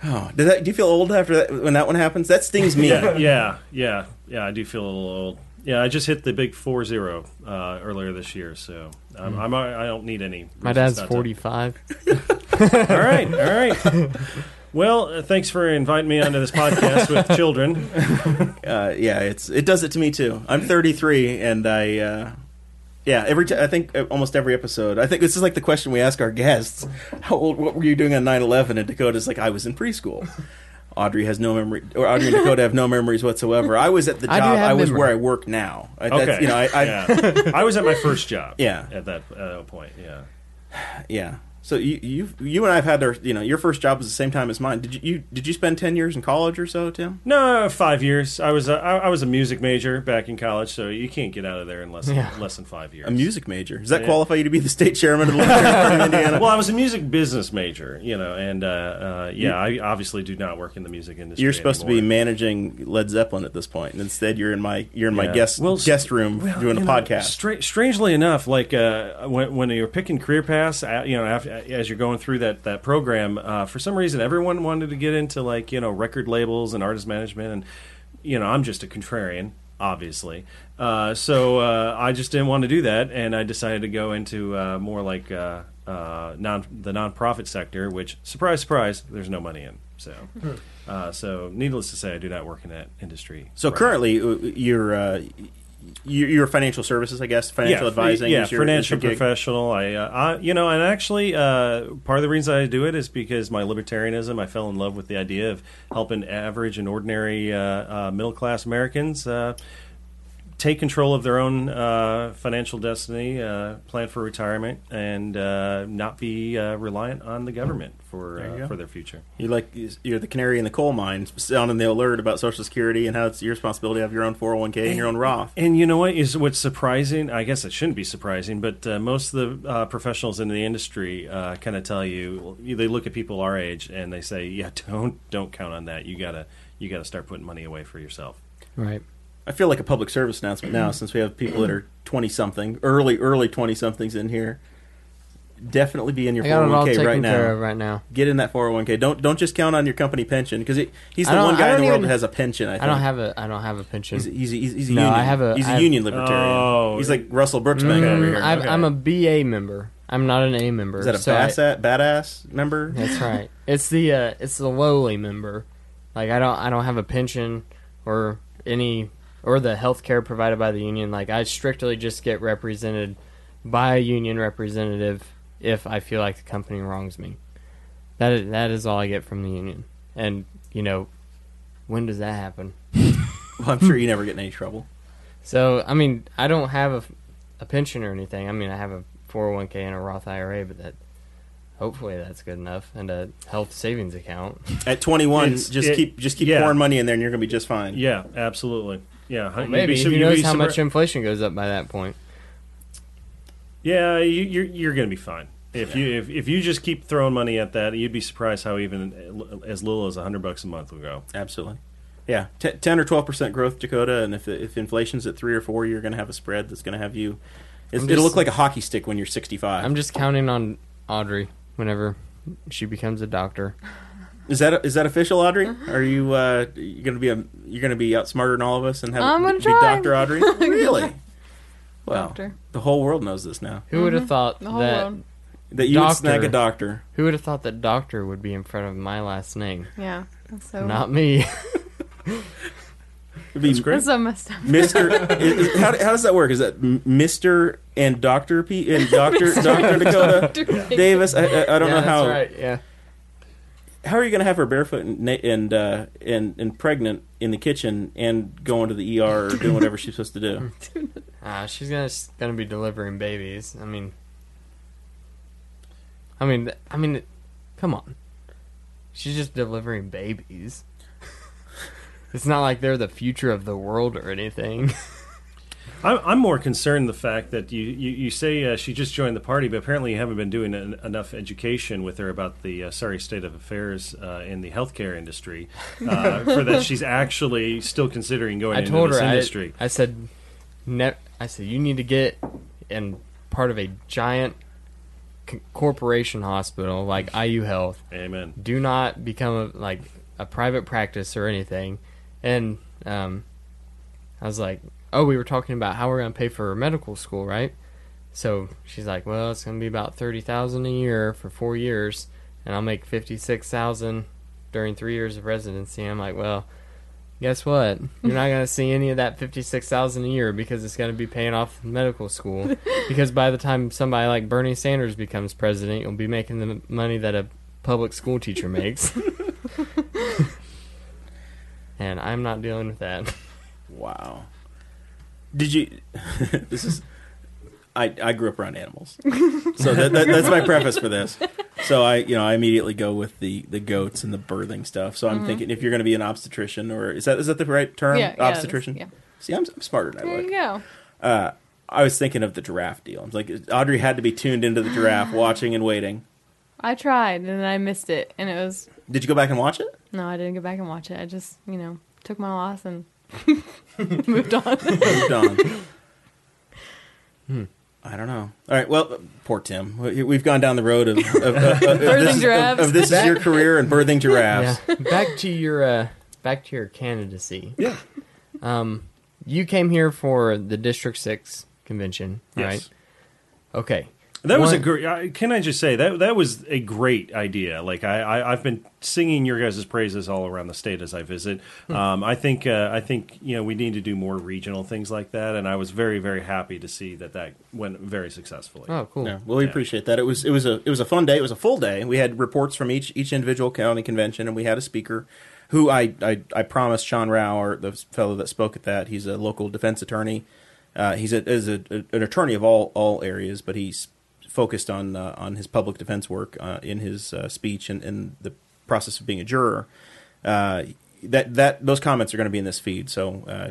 Oh, did that? Do you feel old after that when that one happens? That stings me. yeah, yeah, yeah, yeah. I do feel a little old. Yeah, I just hit the big four zero uh, earlier this year, so I'm, I'm I don't need any. My dad's forty-five. All right, all right. Well, uh, thanks for inviting me onto this podcast with children. Uh, yeah, it's it does it to me too. I'm 33, and I, uh, yeah, every t- I think uh, almost every episode. I think this is like the question we ask our guests: How old? What were you doing on 9/11? And Dakota's like, I was in preschool. Audrey has no memory, or Audrey and Dakota have no memories whatsoever. I was at the I job. have I was memory. where I work now. I, Okay, that's, you know, I, I yeah. I was at my first job. Yeah. at that uh, point. Yeah. Yeah. So you you you and I have had our you know your first job was the same time as mine. Did you, you did you spend ten years in college or so, Tim? No, five years. I was a, I, I was a music major back in college, so you can't get out of there in less than, Yeah. less than five years. A music major. Does that Yeah. qualify you to be the state chairman of the Libertarian Party of Indiana? Well, I was a music business major, you know, and uh, uh, yeah, I obviously do not work in the music industry. You're supposed to be managing Led Zeppelin at this point, and instead you're in my you're in my guest Well, guest room Well, doing a know, podcast. stra- strangely enough, like uh, when, when you're picking career paths, uh, you know, after, as you're going through that that program, uh, for some reason, everyone wanted to get into like you know record labels and artist management, and you know, I'm just a contrarian, obviously. Uh, so uh, I just didn't want to do that, and I decided to go into uh, more like uh, uh, non the nonprofit sector, which surprise, surprise, there's no money in. So. Uh, so, needless to say, I do not work in that industry. so right currently, uh, you're uh, you're you're financial services, I guess, financial yeah, advising. Yeah, is your, financial your professional. I, uh, I, you know, and actually, uh, part of the reason I do it is because my libertarianism. I fell in love with the idea of helping average and ordinary uh, uh, middle class Americans. Take control of their own uh, financial destiny, uh, plan for retirement, and uh, not be uh, reliant on the government for uh, for their future. You like you're the canary in the coal mine, sounding the alert about Social Security and how it's your responsibility to have your own 401k and your own Roth. And you know what is what's surprising? I guess it shouldn't be surprising, but uh, most of the uh, professionals in the industry uh, kind of tell you they look at people our age and they say, "Yeah, don't don't count on that. You gotta you gotta start putting money away for yourself." Right. I feel like a public service announcement now, since we have people that are 20 something, early early 20 somethings in here. Definitely be in your I got it all 401k taken right care now. of right now. Get in that 401k. Don't don't just count on your company pension because he's I the don't- one I guy in don't the world even- that has a pension. I, think. I don't have a I don't have a pension. He's, he's, he's, he's a No, union. I have a- he's a I have- union libertarian. Oh. he's like Russell Brooksbank Mm, over here. I've- Okay. I'm a BA member. I'm not an A member. Is that a so I- bass badass member? That's right. It's the uh, it's the lowly member. Like I don't I don't have a pension or any or the health care provided by the union. Like I strictly just get represented by a union representative if I feel like the company wrongs me. That is, that is all I get from the union. And you know, when does that happen? Well, I'm sure you never get in any trouble. So, I mean, I don't have a, a pension or anything. I mean, I have a 401k and a Roth IRA, but that hopefully that's good enough, and a health savings account. At 21, It's- just it- keep just keep yeah. pouring money in there, and you're going to be just fine. Yeah, absolutely. Yeah, you'd be Maybe su- who you'd knows how surpri- much inflation goes up by that point. Yeah, you, you're you're going to be fine. If you if, if you just keep throwing money at that, you'd be surprised how even as little as hundred bucks a month will go. Absolutely. Yeah, T- 10 or 12 percent growth, Dakota, and if if inflation's at three or four, you're going to have a spread that's going to have you. It's, I'm it'll look like a hockey stick when you're 65. I'm just counting on Audrey whenever she becomes a doctor. Is that is that official, Audrey? Are you uh, you going to be a you're going to be outsmarter than all of us and have I'm gonna be try. Doctor Audrey? really? Well, Doctor. the whole world knows this now. Who would have thought Mm-hmm. The whole that? world. That you would snag a doctor. Who would have thought that doctor would be in front of my last name? Yeah. That's so. Not me. It'd be That's so messed up. Mister. is- how, how does that work? Is that Mister and Doctor P and Doctor Doctor Dakota Davis? I, I, I don't yeah, know how. Right. Yeah. How are you going to have her barefoot and and, uh, and and pregnant in the kitchen and going to the ER or doing whatever she's supposed to do? Uh, she's gonna s- gonna be delivering babies. I mean, I mean, I mean, come on. She's just delivering babies. it's not like they're the future of the world or anything. I'm, I'm more concerned the fact that you, you, you say uh, she just joined the party, but apparently you haven't been doing en- enough education with her about the uh, sorry state of affairs uh, in the healthcare industry uh, for that she's actually still considering going I into told this her, I, industry. I said, ne- I said, you need to get in part of a giant c- corporation hospital like IU Health. Amen. do not become a, like a private practice or anything. And um, I was like, oh, we were talking about how we're going to pay for medical school, right? So she's like, well, it's going to be about thirty thousand a year for four years, and I'll make fifty six thousand during three years of residency. I'm like, well. Guess what? You're not going to see any of that fifty-six thousand a year because it's going to be paying off medical school. because by the time somebody like Bernie Sanders becomes president, you'll be making the money that a public school teacher makes. and I'm not dealing with that. Wow. Did you? this is. I, I grew up around animals, so that, that, that's my preface for this. So I you know I immediately go with the, the goats and the birthing stuff. So I'm thinking if you're going to be an obstetrician or is that is that the right term? Yeah, yeah, obstetrician. yeah. See, I'm, I'm smarter than I There look. you go. Uh, I was thinking of the giraffe deal. I was like, Audrey had to be tuned into the giraffe, watching and waiting. I tried and I missed it, and it was Did you go back and watch it? no. I didn't go back and watch it. I just you know took my loss and moved on. Moved on. I don't know. All right. Well, poor Tim. We- We've gone down the road of, of, of, of, of this, of, giraffes. of this is your career and birthing giraffes. Yeah. back to your uh, back to your candidacy. Yeah. Um, you came here for the District Six convention, right? Okay. That was a One- great. Can I just say that that was a great idea? Like I, I I've been singing your guys' praises all around the state as I visit. Hmm. Um, I think uh, I think you know we need to do more regional things like that, and I was very very happy to see that that went very successfully. Oh, cool. Yeah, well, we Yeah. appreciate that. It was it was a it was a fun day. It was a full day. We had reports from each each individual county convention, and we had a speaker, who I I, I promised Sean Rao, or the fellow that spoke at that. He's a local defense attorney. Uh, he's a, is a, an attorney of all all areas, but he's focused on uh, on his public defense work uh, in his uh, speech and in the process of being a juror. Uh, that that those comments are going to be in this feed, so uh,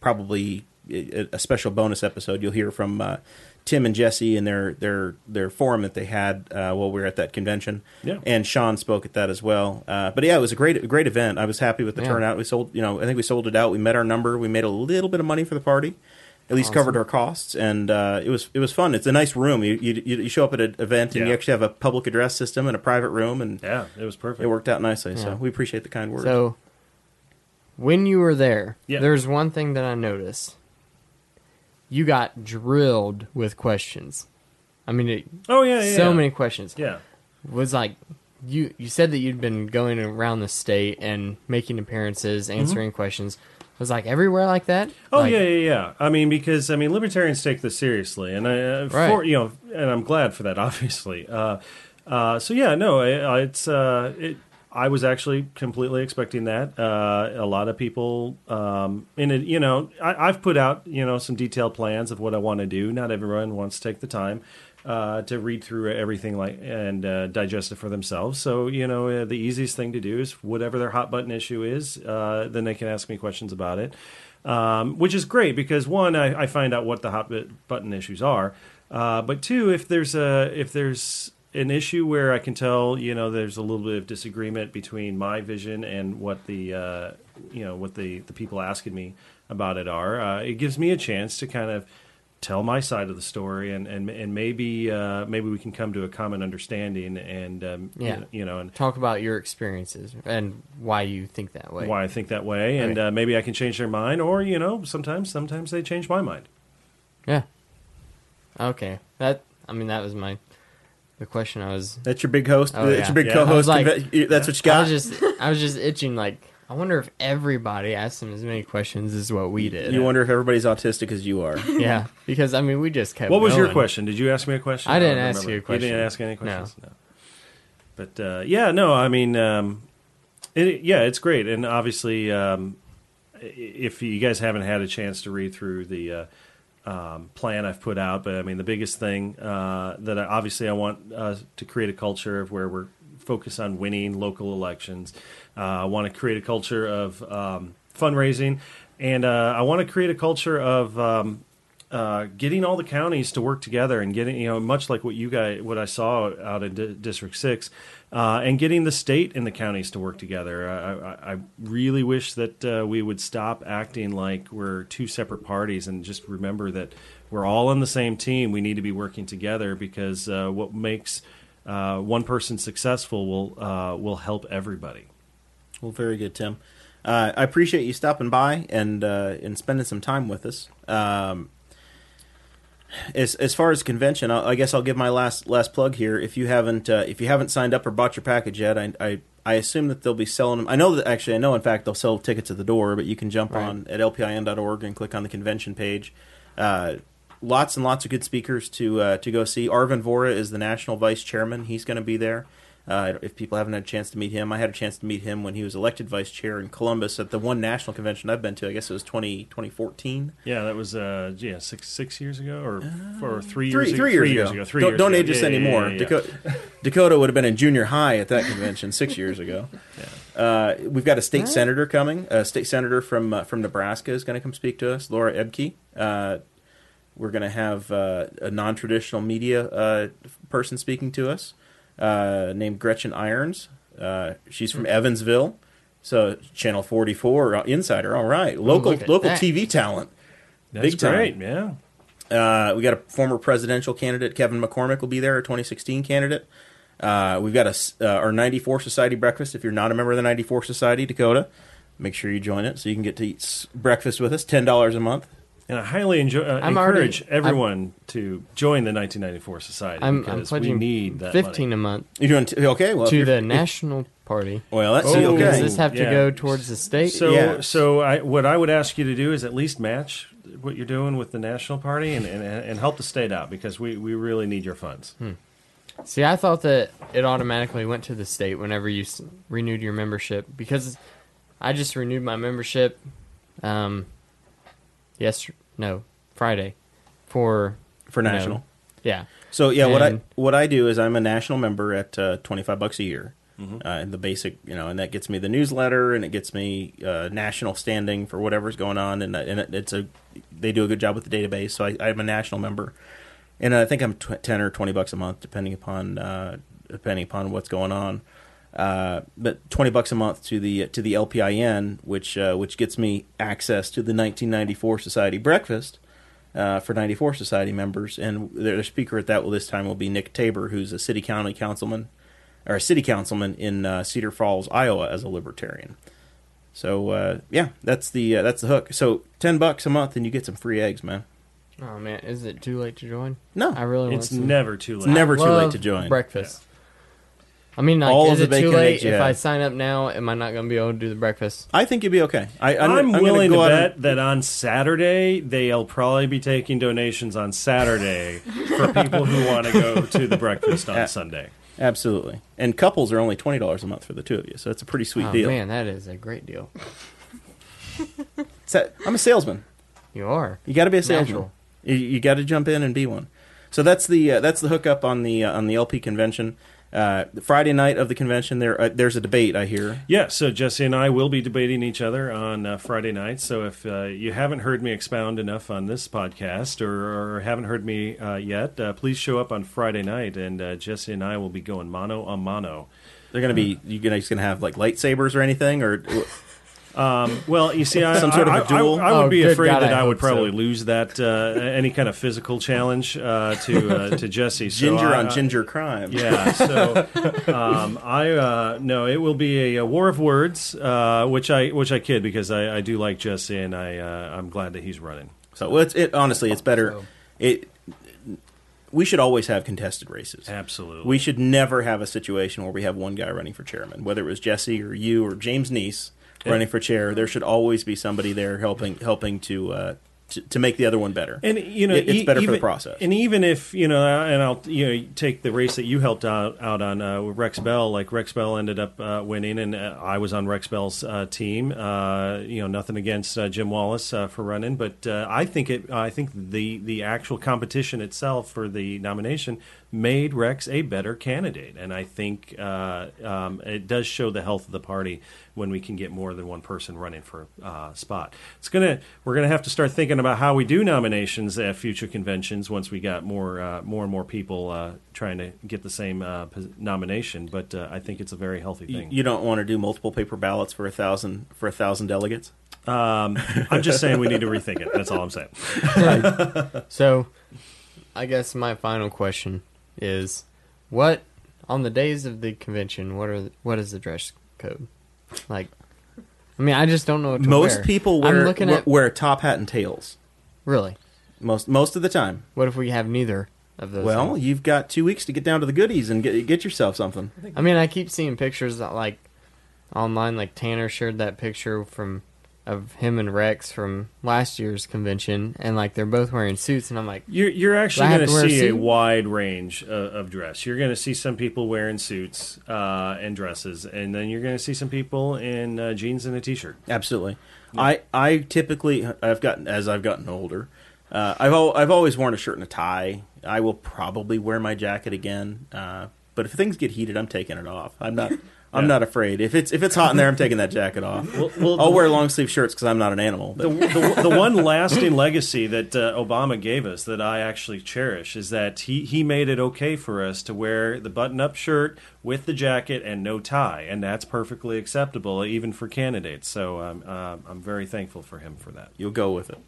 probably a, a special bonus episode. You'll hear from uh, Tim and Jesse in their their their forum that they had uh, while we were at that convention. Yeah. and Sean spoke at that as well. Uh, but yeah, it was a great a great event. I was happy with the Yeah. turnout. We sold, you know, I think we sold it out. We met our number. We made a little bit of money for the party. At least covered our costs, and uh, it was it was fun. It's a nice room. You you, you show up at an event, and you actually have a public address system and a private room, and Yeah, it was perfect. it worked out nicely. So we appreciate the kind words. So, when you were there, Yeah. there's one thing that I noticed. You got drilled with questions. I mean, it, Oh yeah, yeah. so yeah. many questions. Yeah. Was like you. You said that you'd been going around the state and making appearances, answering questions. Was like everywhere like that. Oh Like, yeah, yeah, yeah. I mean, because I mean, libertarians take this seriously, and I, uh, Right. for, you know, and I'm glad for that, obviously. Uh, uh, so yeah, no, I, I, it's uh, it, I was actually completely expecting that. Uh, a lot of people, um, in it, you know, I, I've put out you know some detailed plans of what I want to do. Not everyone wants to take the time uh, to read through everything like and uh, digest it for themselves. So you know, uh, the easiest thing to do is whatever their hot button issue is, uh, then they can ask me questions about it, um, which is great because one, I, I find out what the hot button issues are, uh, but two, if there's a if there's an issue where I can tell, you know, there's a little bit of disagreement between my vision and what the, uh, you know, what the, the people asking me about it are. It gives me a chance to kind of tell my side of the story, and and and maybe uh, maybe we can come to a common understanding, and um, Yeah. you know, you know, and Talk about your experiences and why you think that way. why I think that way, and Right. uh, maybe I can change their mind, or you know, sometimes sometimes they change my mind. Yeah. Okay. That I mean that was my the question I was That's your big host. Oh, that's yeah. your big Yeah. co-host. Like- conve- that's what you I got. was just I was just itching like I wonder if everybody asked them as many questions as what we did. you wonder if everybody's autistic as you are. yeah, because I mean we just kept. What was your question? Did you ask me a question? I didn't don't ask remember. you a question. You didn't ask any questions. No. But uh, yeah, no. I mean, um, it, yeah, it's great, and obviously, um, if you guys haven't had a chance to read through the uh, um, plan I've put out, but I mean, the biggest thing uh, that I, obviously I want uh, to create a culture of where we're focused on winning local elections. Uh, I want to create a culture of um, fundraising, and uh, I want to create a culture of um, uh, getting all the counties to work together and getting you know much like what you guys what I saw out in D- District Six, uh, and getting the state and the counties to work together. I, I, I really wish that uh, we would stop acting like we're two separate parties and just remember that we're all on the same team. We need to be working together because uh, what makes one person successful will will help everybody. Well, very good, Tim. Uh, I appreciate you stopping by and uh, and spending some time with us. Um, as as far as convention, I, I guess I'll give my last last plug here. If you haven't uh, if you haven't signed up or bought your package yet, I, I I assume that they'll be selling them. I know that actually I know in fact they'll sell tickets at the door, but you can jump Right. on at lpin.org and click on the convention page. Uh, lots and lots of good speakers to uh, to go see. Arvin Vohra is the national vice chairman. He's going to be there. Uh, if people haven't had a chance to meet him, I had a chance to meet him when he was elected vice chair in Columbus at the one national convention I've been to. I guess it was 20, 2014. Yeah, that was uh, yeah six six years ago or four, three Three, years three ago. years, Three ago. Three don't years don't ago. age us Yeah, yeah, anymore. yeah, yeah. Dakota, Dakota would have been in junior high at that convention six years ago. Uh, we've got a state senator coming. A state senator from uh, from Nebraska is going to come speak to us. Laura Ebke. Uh, we're going to have uh, a non traditional media uh, person speaking to us uh, named Gretchen Irons. Uh, she's from Evansville, so Channel 44 uh, insider. All right, local look at local that. TV talent. That's Big time. great, yeah. Uh, we got a former presidential candidate, Kevin McCormick, will be there, a 2016 candidate. Uh, we've got a, s- uh, our 94 Society breakfast. If you're not a member of the 94 Society, Dakota, make sure you join it so you can get to eat breakfast with us. $10 a month. And I highly enjoy, uh, I'm already- encourage everyone to join the 1994 Society I'm, I'm because we need that fifteen money. a month You're doing t- okay. Well, to the National Party. Well, that's Oh, Does this have to Yeah. go towards the state? So, Yeah. so I, what I would ask you to do is at least match what you're doing with the National Party and, and, and help the state out because we, we really need your funds. Hmm. See, I thought that it automatically went to the state whenever you s- renewed your membership because I just renewed my membership. Um, yes, no, Friday for for you know, national. yeah, So yeah, what I what I do is I'm a national member at uh, 25 bucks a year. Mm-hmm. Uh, and the basic, you know, and that gets me the newsletter, and it gets me uh, national standing for whatever's going on, and, and it, it's a they do a good job with the database. So I, I'm a national member, and I think I'm tw- ten or twenty bucks a month, depending upon uh, depending upon what's going on. Uh, but twenty bucks a month to the to the LPIN, which uh, which gets me access to the 1994 Society breakfast uh, for 94 Society members, and their speaker at that will this time will be Nick Taiber, who's a city county councilman or a city councilman in uh, Cedar Falls, Iowa, as a libertarian. So uh, yeah, that's the uh, that's the hook. So ten bucks a month, and you get some free eggs, man. Oh man, is it too late to join? No, I really want It's never too late. It's never too late to join. breakfast. I mean, like, All of is the it too bacon, late eggs, if yeah. I sign up now? Am I not going to be able to do the breakfast? I think you'd be okay. I, I'm, I'm, gonna willing to go out bet and- that on Saturday they'll probably be taking donations on Saturday for people who want to go to the breakfast on Yeah. Sunday. Absolutely. And couples are only twenty dollars a month for the two of you, so it's a pretty sweet oh deal. man, that is a great deal. It's that- I'm a salesman. You are. You got to be a salesman. Natural. You, you got to jump in and be one. So that's the uh, that's the hookup on the uh, on the LP convention. Uh, Friday night of the convention, there uh, there's a debate I hear. Yeah, so Jesse and I will be debating each other on uh, Friday night. So if uh, you haven't heard me expound enough on this podcast or, or haven't heard me uh, yet, uh, please show up on Friday night, and uh, Jesse and I will be going mano a mano. They're to be you guys going to have like lightsabers or anything or Well, you see, I, Some sort of I- a duel? I, I would Oh, be afraid God, that I I, would hope so. probably lose that uh, any kind of physical challenge uh, to uh, to Jesse. So ginger I- on I- ginger crime. Yeah, so um, I uh, no, it will be a, a war of words, uh, which I which I kid because I, I do like Jesse and I uh, I'm glad that he's running. So well, it's, it honestly, it's better. So- It we should always have contested races. Absolutely, We should never have a situation where we have one guy running for chairman, whether it was Jesse or you or James Neese running for chair. There should always be somebody there helping helping to uh, to, to make the other one better. And you know, It- it's better for the process. And even if you know, and I'll you know take the race that you helped out out on uh, with Rex Bell. Like Rex Bell ended up uh, winning, and uh, I was on Rex Bell's uh, team. Uh, you know, nothing against uh, Jim Wallace uh, for running, but uh, I think it. I think the the actual competition itself for the nomination made Rex a better candidate, and I think uh, um, it does show the health of the party when we can get more than one person running for a uh, spot. It's gonna we're gonna have to start thinking about how we do nominations at future conventions once we got more uh, more and more people uh, trying to get the same uh, nomination. But uh, I think it's a very healthy thing. you don't want to do multiple paper ballots for a thousand for a thousand delegates. Um, I'm just saying we need to rethink it. That's all I'm saying. So, I guess my final question is, what on the days of the convention? What are what is the dress code? Like, I mean, I just don't know what to Most wear. people I'm wear looking wear, at wear top hat and tails. really. Most most of the time. What if we have neither of those? Well, things? you've got two weeks to get down to the goodies and get get yourself something. I mean, I keep seeing pictures that like online. Like Tanner shared that picture from of him and Rex from last year's convention, and like they're both wearing suits, and I'm like, You're, you're actually going to to wear a see a wide range of, of dress. You're going to see some people wearing suits uh, and dresses, and then you're going to see some people in uh, jeans and a t-shirt. Absolutely. I I typically I've gotten as I've gotten older. Uh, I've al- I've always worn a shirt and a tie. I will probably wear my jacket again. Uh, but if things get heated, I'm taking it off. I'm not. I'm not afraid. If it's if it's hot in there, I'm taking that jacket off. well, I'll wear long sleeve shirts because I'm not an animal. the, the, the one lasting legacy that uh, Obama gave us that I actually cherish is that he, he made it okay for us to wear the button up shirt with the jacket and no tie, and that's perfectly acceptable even for candidates. So um, uh, I'm very thankful for him for that. you'll go with it.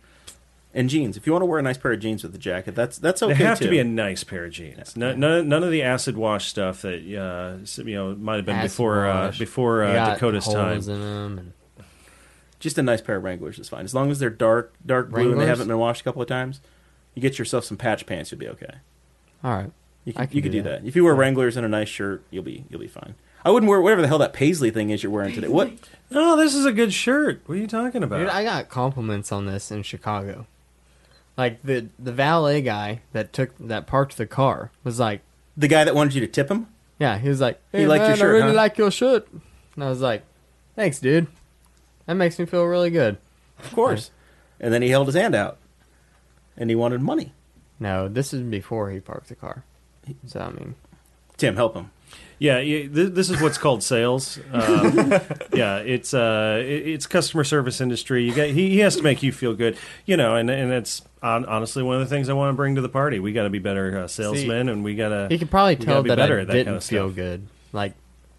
And jeans. If you want to wear a nice pair of jeans with the jacket, that's that's okay they have too. to be a nice pair of jeans. No, none, none of the acid wash stuff that uh, you know might have been Acid before uh, before uh, got Dakota's time. in them, and Just a nice pair of Wranglers is fine. As long as they're dark dark blue and they haven't been washed a couple of times, you get yourself some patch pants, you'll be okay. all right. You can, can you could do do that. that. If you wear Wranglers and a nice shirt, you'll be you'll be fine. I wouldn't wear whatever the hell that paisley thing is you're wearing today. What? Oh, this is a good shirt. What are you talking about? Dude, I got compliments on this in Chicago. Like the the valet guy that took that parked the car was like, The guy that wanted you to tip him? yeah, he was like, hey, He liked your man, shirt, I really huh? like your shirt, and I was like, thanks, dude. That makes me feel really good. Of course. And then he held his hand out, and he wanted money. No, this is before he parked the car. So I mean, Tim, help him. Yeah, yeah this is what's called sales. Um, yeah, it's uh, it's customer service industry. You got he, he has to make you feel good, you know, and and it's honestly one of the things I want to bring to the party. We got to be better uh, salesmen, and we got to. he could probably tell be that better I at that didn't kind of feel stuff. good, like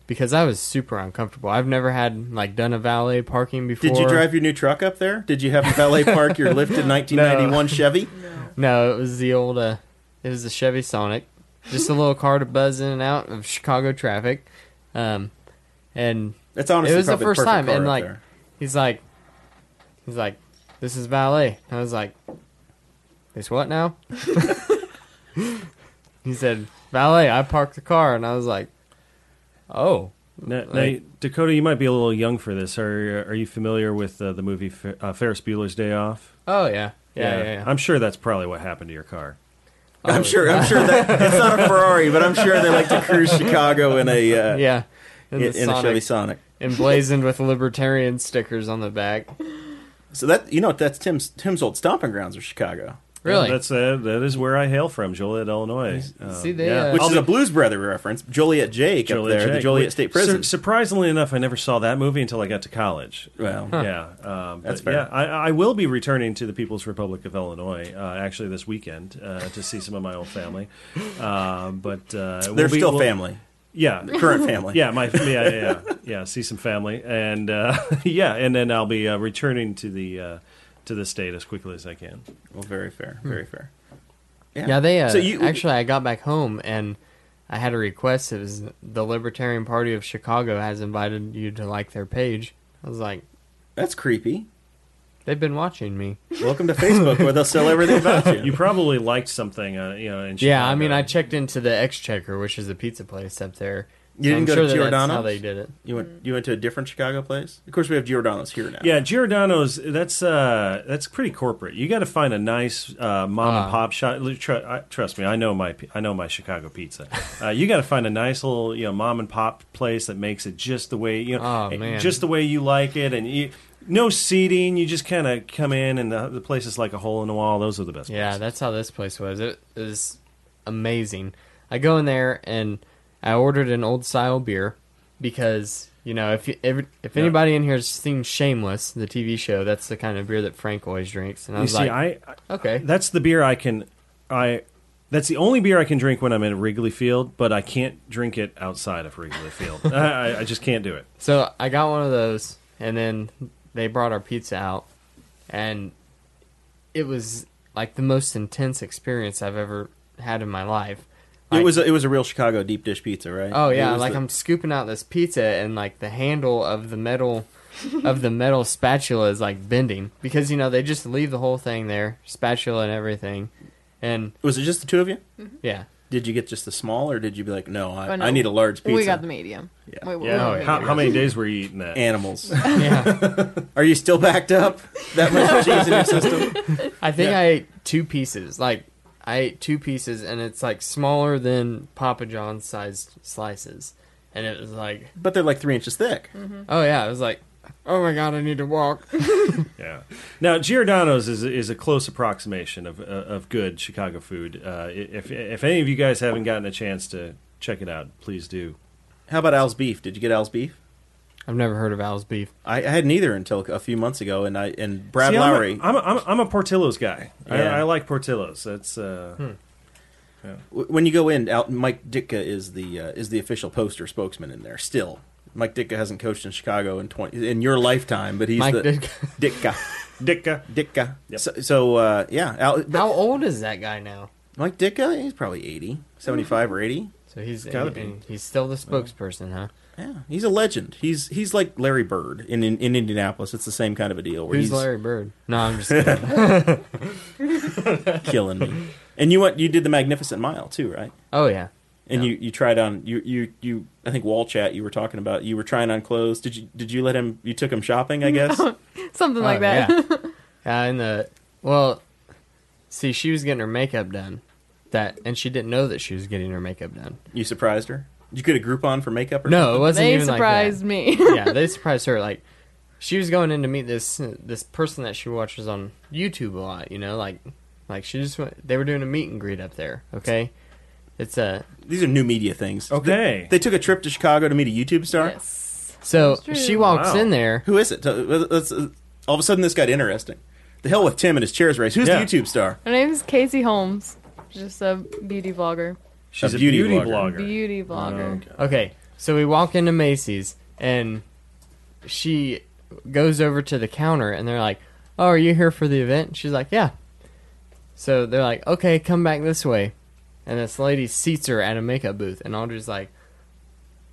because I was super uncomfortable. I've never had like done a valet parking before. Did you drive your new truck up there? Did you have a valet park your lifted 1991 Chevy? No, it was the old. Uh, it was the Chevy Sonic, just a little car to buzz in and out of Chicago traffic. Um, and That's honestly It was the first time, and, like, there. he's like, he's like, this is valet. I was like, this what now? he said valet. I parked the car, and I was like, oh, Now, now, Dakota, you might be a little young for this. Are are you familiar with uh, the movie Fer- uh, Ferris Bueller's Day Off? oh yeah, yeah, yeah. yeah. I'm sure that's probably what happened to your car. I'm sure. I'm sure that it's not a Ferrari, but I'm sure they like to cruise Chicago in a uh, Yeah. in, in a Chevy Sonic, Sonic. emblazoned with libertarian stickers on the back. So that you know that's Tim's Tim's old stomping grounds of Chicago, Really? That's uh, that is where I hail from, Joliet, Illinois. Uh, See, they, yeah. uh, which is a Blues Brother reference. Joliet Jake up Joliet there, the Joliet State Prison. Sur- surprisingly enough, I never saw that movie until I got to college. well, Yeah, um, That's fair. Yeah, I, I will be returning to the People's Republic of Illinois uh, actually this weekend uh, to see some of my old family. Uh, but uh, they're we'll be- still we'll- family, Yeah, current family. yeah, my yeah, yeah, yeah, yeah. See some family, and uh, yeah, and then I'll be uh, returning to the uh, to the state as quickly as I can. Well, very fair, Hmm. very fair. Yeah, they uh, So you- actually I got back home and I had a request. It was the Libertarian Party of Chicago has invited you to like their page. I was like, That's creepy. they've been watching me. Welcome to Facebook, where they'll sell everything about you. You probably liked something, uh, you know. In Yeah, I mean, I checked into the Exchequer, which is a pizza place up there. You didn't I'm go sure to that That's how they did it. You went you went to a different Chicago place. Of course, we have Giordano's here now. Yeah, Giordano's. That's uh, that's pretty corporate. You got to find a nice uh, mom Ah. and pop shop. Tr- I, trust me, I know my I know my Chicago pizza. Uh, you got to find a nice little you know mom and pop place that makes it just the way you know, Oh, man. just the way you like it, and you, no seating. You just kind of come in, and the, the place is like a hole in the wall. Those are the best. Yeah, places. that's how this place was. It was amazing. I go in there and I ordered an old style beer because you know if you, if, if anybody in here has seen Shameless, the TV show, that's the kind of beer that Frank always drinks. And I You was see, like, I, I okay, that's the beer I can I. That's the only beer I can drink when I'm in Wrigley Field, but I can't drink it outside of Wrigley Field. I- I just can't do it. So I got one of those, and then they brought our pizza out, and it was like the most intense experience I've ever had in my life. It Like- was a, it was a real Chicago deep dish pizza, right? Oh yeah, like the- I'm scooping out this pizza, and like the handle of the metal of the metal spatula is like bending because you know they just leave the whole thing there, spatula and everything, and Was it just the two of you? Mm-hmm. yeah. Did you get just the small, or did you be like, no, I, Oh, no. I need a large pizza? We got the medium. Yeah. We- we Yeah. went oh, how, how many days were you eating that? animals. Yeah, Are you still backed up? That much cheese in your system? I think Yeah. I ate two pieces. Like I ate two pieces, and it's like smaller than Papa John's sized slices, and it was like, But they're like three inches thick. oh yeah, it was like, oh my god, I need to walk. Yeah. Now Giordano's is is a close approximation of uh, of good Chicago food. Uh, if if any of you guys haven't gotten a chance to check it out, please do. How about Al's beef? Did you get Al's beef? I've never heard of Al's beef. I, I had neither until a few months ago, and I and Brad See, I'm Lowry. I'm a, I'm a, I'm a Portillo's guy. I, Yeah. I like Portillo's. That's uh, w- when you go in, Al, Mike Ditka is the uh, is the official poster spokesman in there. Still, Mike Ditka hasn't coached in Chicago in twenty in your lifetime, but he's Mike the Ditka. Ditka Dicka. Ditka. Yep. So, so uh, yeah, Al, but How old is that guy now? Mike Ditka, he's probably 80, 75 or eighty. So he's Gotta and- be. he's still the spokesperson, huh? Yeah, he's a legend. He's he's like Larry Bird in, in in Indianapolis. It's the same kind of a deal where Who's he's Larry Bird? No, I'm just kidding. killing me. And you went you did the Magnificent Mile too, right? oh yeah. And Yeah. you, you tried on you, you you I think wall chat you were talking about you were trying on clothes. Did you did you let him you took him shopping, I guess? Something like Oh, that. Yeah. yeah, and the well, see, she was getting her makeup done, that, and she didn't know that she was getting her makeup done. you surprised her? Did you get a Groupon for makeup or No, it wasn't they even surprised me. that. yeah, they surprised her. Like she was going in to meet this this person that she watches on YouTube a lot. You know, like like she just went, they were doing a meet and greet up there. Okay, it's a These are new media things. Okay. They, they took a trip to Chicago to meet a YouTube star. yes. so That's true. she walks Wow. in there. Who is it? Tell- let's- uh, all of a sudden this got interesting. The hell with Tim and his chairs race. Who's Yeah. the YouTube star? Her name is Casey Holmes. Just a beauty vlogger. She's A a beauty beauty, blogger. blogger. Beauty vlogger. Oh, okay, so we walk into Macy's and she goes over to the counter and they're like, "Oh, are you here for the event?" She's like, "Yeah." So they're like, "Okay, come back this way." And this lady seats her at a makeup booth and Audrey's like,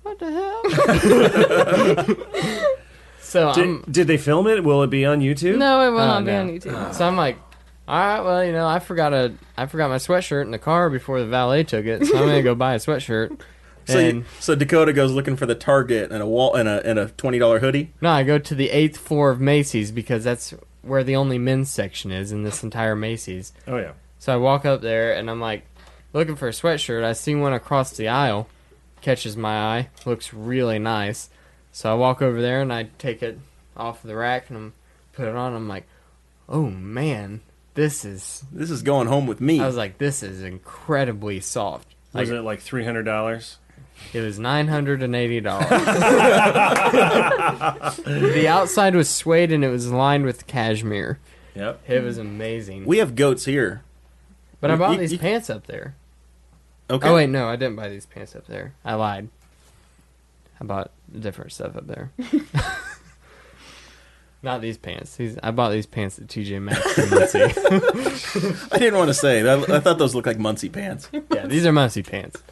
"What the hell?" so I'm Did, did they film it? Will it be on YouTube? No, it will Oh, not be on YouTube. so I'm like, "All right, well, you know, I forgot a I forgot my sweatshirt in the car before the valet took it, so I'm going to go buy a sweatshirt." So, and you, so Dakota goes looking for the Target and a wall and a and a twenty dollar hoodie. No, I go to the eighth floor of Macy's because that's where the only men's section is in this entire Macy's. Oh yeah. So I walk up there and I'm like, looking for a sweatshirt. I see one across the aisle, catches my eye, looks really nice. So I walk over there and I take it off the rack and I'm put it on. I'm like, oh man, this is. This is going home with me. I was like, this is incredibly soft. Was Like, it like three hundred dollars? It was nine hundred and eighty dollars. the outside was suede and it was lined with cashmere. Yep. It was amazing. we have goats here. but I bought you- these you- pants up there. Okay. Oh wait, no, I didn't buy these pants up there. I lied. I bought different stuff up there. Not these pants. These I bought these pants at TJ Maxx in Muncie. I didn't want to say. I, I thought those looked like Muncie pants. yeah, these are Muncie pants.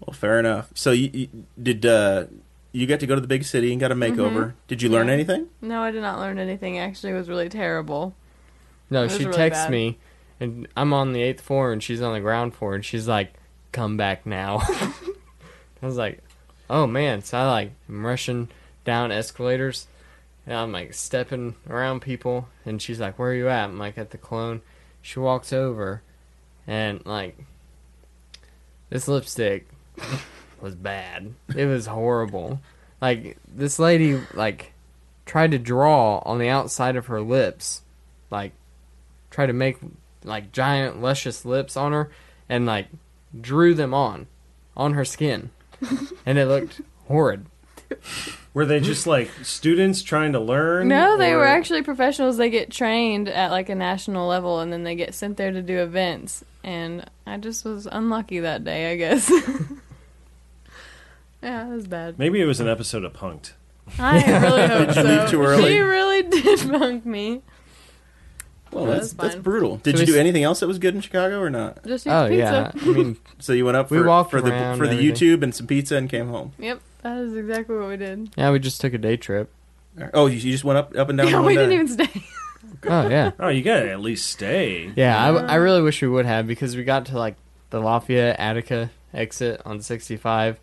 Well, fair enough. So you, you did. Uh, you got to go to the big city and got a makeover. Did you learn Yeah. anything? No, I did not learn anything. Actually, it was really terrible. No, she really texts bad. me, and I'm on the eighth floor, and she's on the ground floor, and she's like, "Come back now." I was like, "Oh man!" So I like I'm rushing down escalators, and I'm like stepping around people, and she's like, "Where are you at?" I'm like, "At the clone." She walks over, and like, this lipstick was bad. It was horrible. Like this lady like tried to draw on the outside of her lips, like try to make like giant luscious lips on her and like drew them on on her skin and it looked horrid Were they just like students trying to learn? No, they or- were actually professionals. They get trained at like a national level, and then they get sent there to do events. And I just was unlucky that day, I guess. yeah, it was bad. Maybe it was an episode of Punked. I really hope Did so. you leave too early? She really did punk me. Well, That's that's that's brutal. Did So you do anything else that was good in Chicago or not? Just eat oh pizza. yeah i mean So you went up We for, walked for the for the everything. YouTube and some pizza and came home. Yep, that is exactly what we did. yeah we just took a day trip uh, Oh, you, you just went up up and down. Yeah, in one we didn't even stay. oh yeah Oh, you gotta at least stay. yeah I, I really wish we would have because we got to like the lafayette attica exit on 65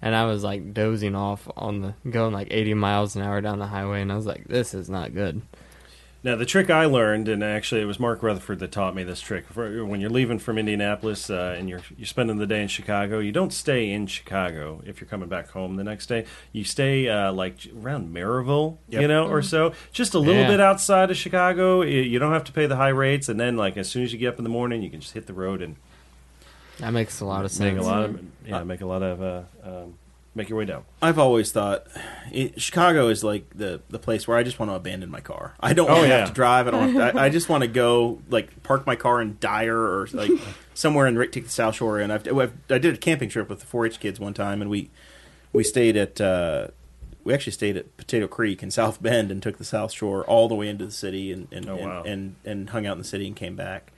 and i was like dozing off on the going like 80 miles an hour down the highway and i was like this is not good Now, the trick I learned, and actually it was Mark Rutherford that taught me this trick. For, when you're leaving from Indianapolis uh, and you're you're spending the day in Chicago, you don't stay in Chicago if you're coming back home the next day. You stay uh, like around Merrillville, Yep. you know, or so, just a little Yeah. bit outside of Chicago. You don't have to pay the high rates, and then like as soon as you get up in the morning, you can just hit the road and that makes a lot of make sense a lot of yeah, make a lot of uh, um, make your way down. I've always thought it, Chicago is like the the place where I just want to abandon my car. I don't Oh, to yeah. have to drive. I don't. Want, I, I just want to go like park my car in Dyer or like somewhere and take the South Shore. And I've, I've I did a camping trip with the 4-H kids one time, and we we stayed at uh, we actually stayed at Potato Creek in South Bend and took the South Shore all the way into the city and and Oh, and, wow. and, and hung out in the city and came back.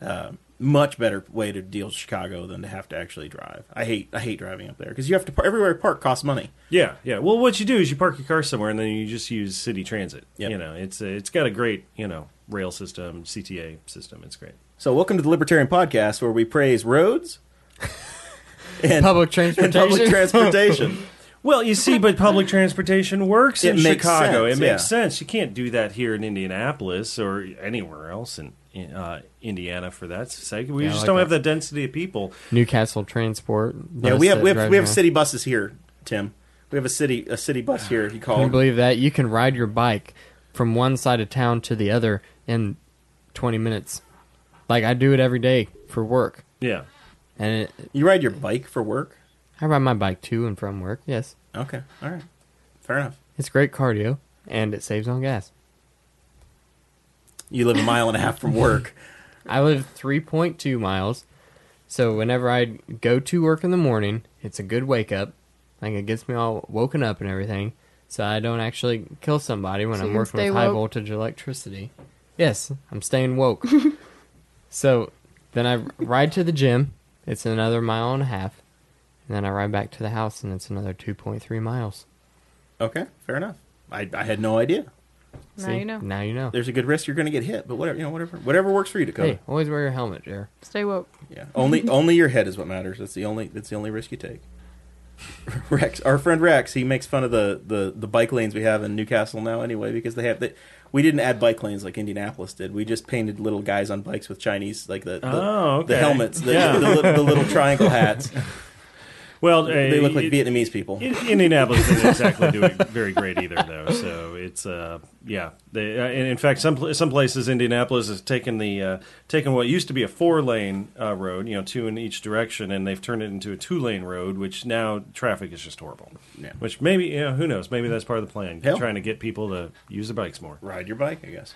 Uh, much better way to deal with Chicago than to have to actually drive. I hate I hate driving up there because you have to par- everywhere you park costs money. Yeah, yeah. Well, what you do is you park your car somewhere, and then you just use city transit. Yep. You know, it's uh, it's got a great you know rail system, CTA system. It's great. So, welcome to the Libertarian Podcast, where we praise roads and public and transportation public transportation. Well, you see, but public transportation works It in Chicago. sense, it makes yeah. sense. You can't do that here in Indianapolis or anywhere else in, in uh, Indiana for that sake. We Yeah, just like don't have that. the density of people. New Castle Transport. yeah, we have we have we have around. city buses here, Tim. We have a city a city bus here. You Can you believe that? You can ride your bike from one side of town to the other in 20 minutes. Like I do it every day for work, Yeah. and it, you ride your bike for work. I ride my bike to and from work. Yes, Okay, all right, fair enough. it's great cardio, and it saves on gas. You live a mile and a half from work. I live 3.2 miles, so whenever I go to work in the morning, it's a good wake up. Like it gets me all woken up and everything, so I don't actually kill somebody when So I'm working with stay high woke? voltage electricity. Yes, I'm staying woke. so then I ride to the gym. It's another mile and a half, and then I ride back to the house, and it's another 2.3 miles. Okay, fair enough. I, I had no idea. Now See? you know. Now you know. There's a good risk you're going to get hit, but whatever you know, whatever whatever works for you, Dakota. Hey, always wear your helmet, Jer. Stay woke. Yeah, only only your head is what matters. That's the only that's the only risk you take. Rex, our friend Rex, he makes fun of the, the, the bike lanes we have in New Castle now anyway because they have they, We didn't add bike lanes like Indianapolis did. We just painted little guys on bikes with Chinese, like the the, Oh, okay. the helmets, the, Yeah. the, li- the little triangle hats. Well, They uh, look like it- Vietnamese people. In- Indianapolis isn't exactly doing very great either, though. So it's uh, yeah. They, uh, and in fact, some some places Indianapolis has taken the uh, taken what used to be a four lane uh, road, you know, two in each direction, and they've turned it into a two lane road, which now traffic is just horrible. Yeah. Which maybe you know who knows? Maybe that's part of the plan, Hell. trying to get people to use their bikes more. Ride your bike, I guess.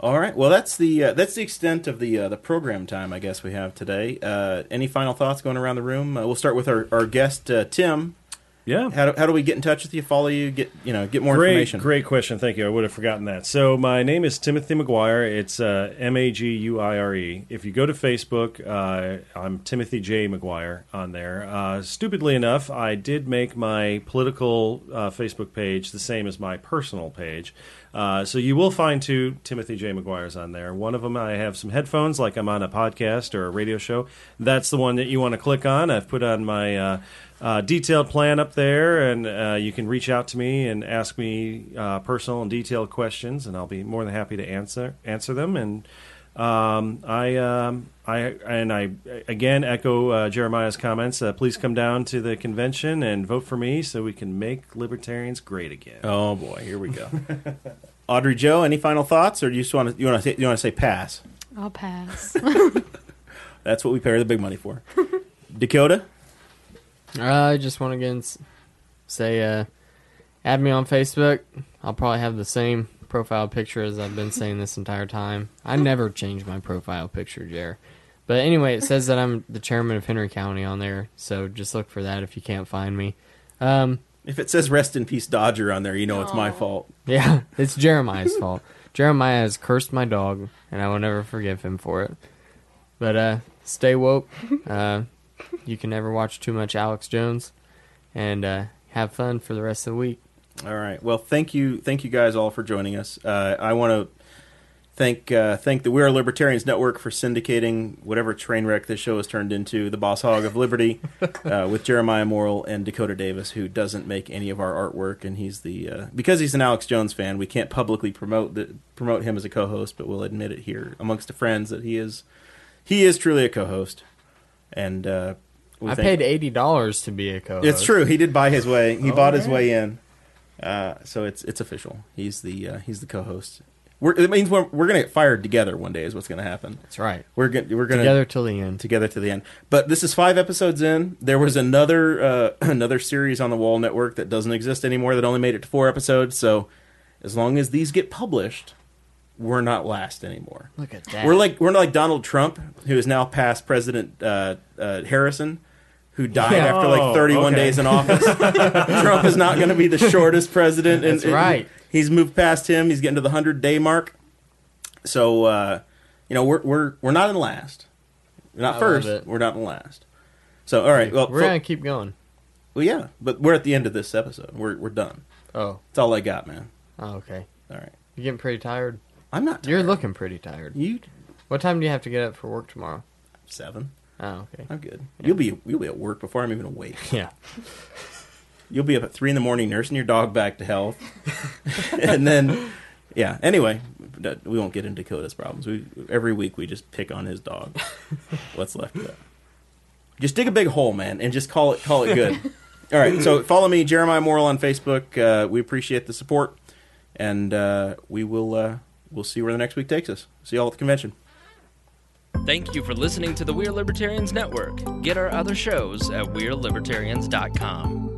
All right. Well, that's the uh, that's the extent of the uh, the program time I guess we have today. Uh, any final thoughts going around the room? Uh, we'll start with our, our guest uh, Tim. Yeah. How do, how do we get in touch with you? Follow you? Get you know get more great, information. Great question. Thank you. I would have forgotten that. So my name is Timothy Maguire. It's uh, M A G U I R E. If you go to Facebook, uh, I'm Timothy J Maguire on there. Uh, stupidly enough, I did make my political uh, Facebook page the same as my personal page. Uh, so you will find two Timothy J Maguire's on there. One of them I have some headphones, like I'm on a podcast or a radio show. That's the one that you want to click on. I've put on my uh, detailed plan up there, and uh, you can reach out to me and ask me uh, personal and detailed questions, and I'll be more than happy to answer answer them. And um, I, um, I, and I again echo uh, Jeremiah's comments. Uh, please come down to the convention and vote for me, so we can make libertarians great again. Oh boy, here we go. Audrey Jo, any final thoughts, or do you just want to you want to you want to say pass? I'll pass. That's what we pay the big money for. Dakota. I just want to again s- say, uh, add me on Facebook. I'll probably have the same profile picture as I've been saying this entire time. I never change my profile picture, Jer. But anyway, it says that I'm the chairman of Henry County on there, so just look for that if you can't find me. Um, If it says "Rest in Peace Dodger" on there, you know it's my fault. yeah, it's Jeremiah's fault. Jeremiah has cursed my dog, and I will never forgive him for it. But uh, stay woke. Uh, you can never watch too much Alex Jones, and uh, have fun for the rest of the week. All right. Well, thank you, thank you guys all for joining us. Uh, I want to thank uh, thank the We Are Libertarians Network for syndicating whatever train wreck this show has turned into, the Boss Hog of Liberty, uh, with Jeremiah Morrell and Dakota Davis, who doesn't make any of our artwork, and he's the uh, because he's an Alex Jones fan. We can't publicly promote the, promote him as a co-host, but we'll admit it here amongst the friends that he is he is truly a co-host, and uh, I paid eighty dollars to be a co-host. it's true. He did buy his way. He All bought his way in. Uh, so it's it's official. He's the uh, he's the co-host. We're, it means we're, we're gonna get fired together one day. Is what's gonna happen. That's right. We're gonna we're gonna Together till the end. together to the end. But this is five episodes in. There was another uh, another series on the Wall Network that doesn't exist anymore. That only made it to four episodes. So as long as these get published, we're not last anymore. Look at that. We're like we're like Donald Trump, who is now past President uh, uh, Harrison, who died Yeah. after like Oh, 31 okay. days in office. Trump is not going to be the shortest president. and- That's right. He's moved past him. He's getting to the hundred day mark. So uh, you know we're we're we're not in last. We're not I first. We're not in last. So all right. Well, we're fo- gonna keep going. well, yeah, but we're at the end of this episode. We're we're done. Oh, That's all I got, man. oh okay. All right. You're getting pretty tired. I'm not. You're looking pretty tired. You What time do you have to get up for work tomorrow? seven. Oh, okay. I'm good. You'll be you'll be at work before I'm even awake. Yeah. You'll be up at three in the morning nursing your dog back to health, and then, yeah. Anyway, that- we won't get into Dakota's problems. We every week we just pick on his dog. What's left of that? Just dig a big hole, man, and just call it call it good. All right. So follow me, Jeremiah Morrell, on Facebook. Uh, we appreciate the support, and uh, we will uh, we'll see where the next week takes us. See y'all at the convention. Thank you for listening to the We're Libertarians Network. Get our other shows at We'reLibertarians.com.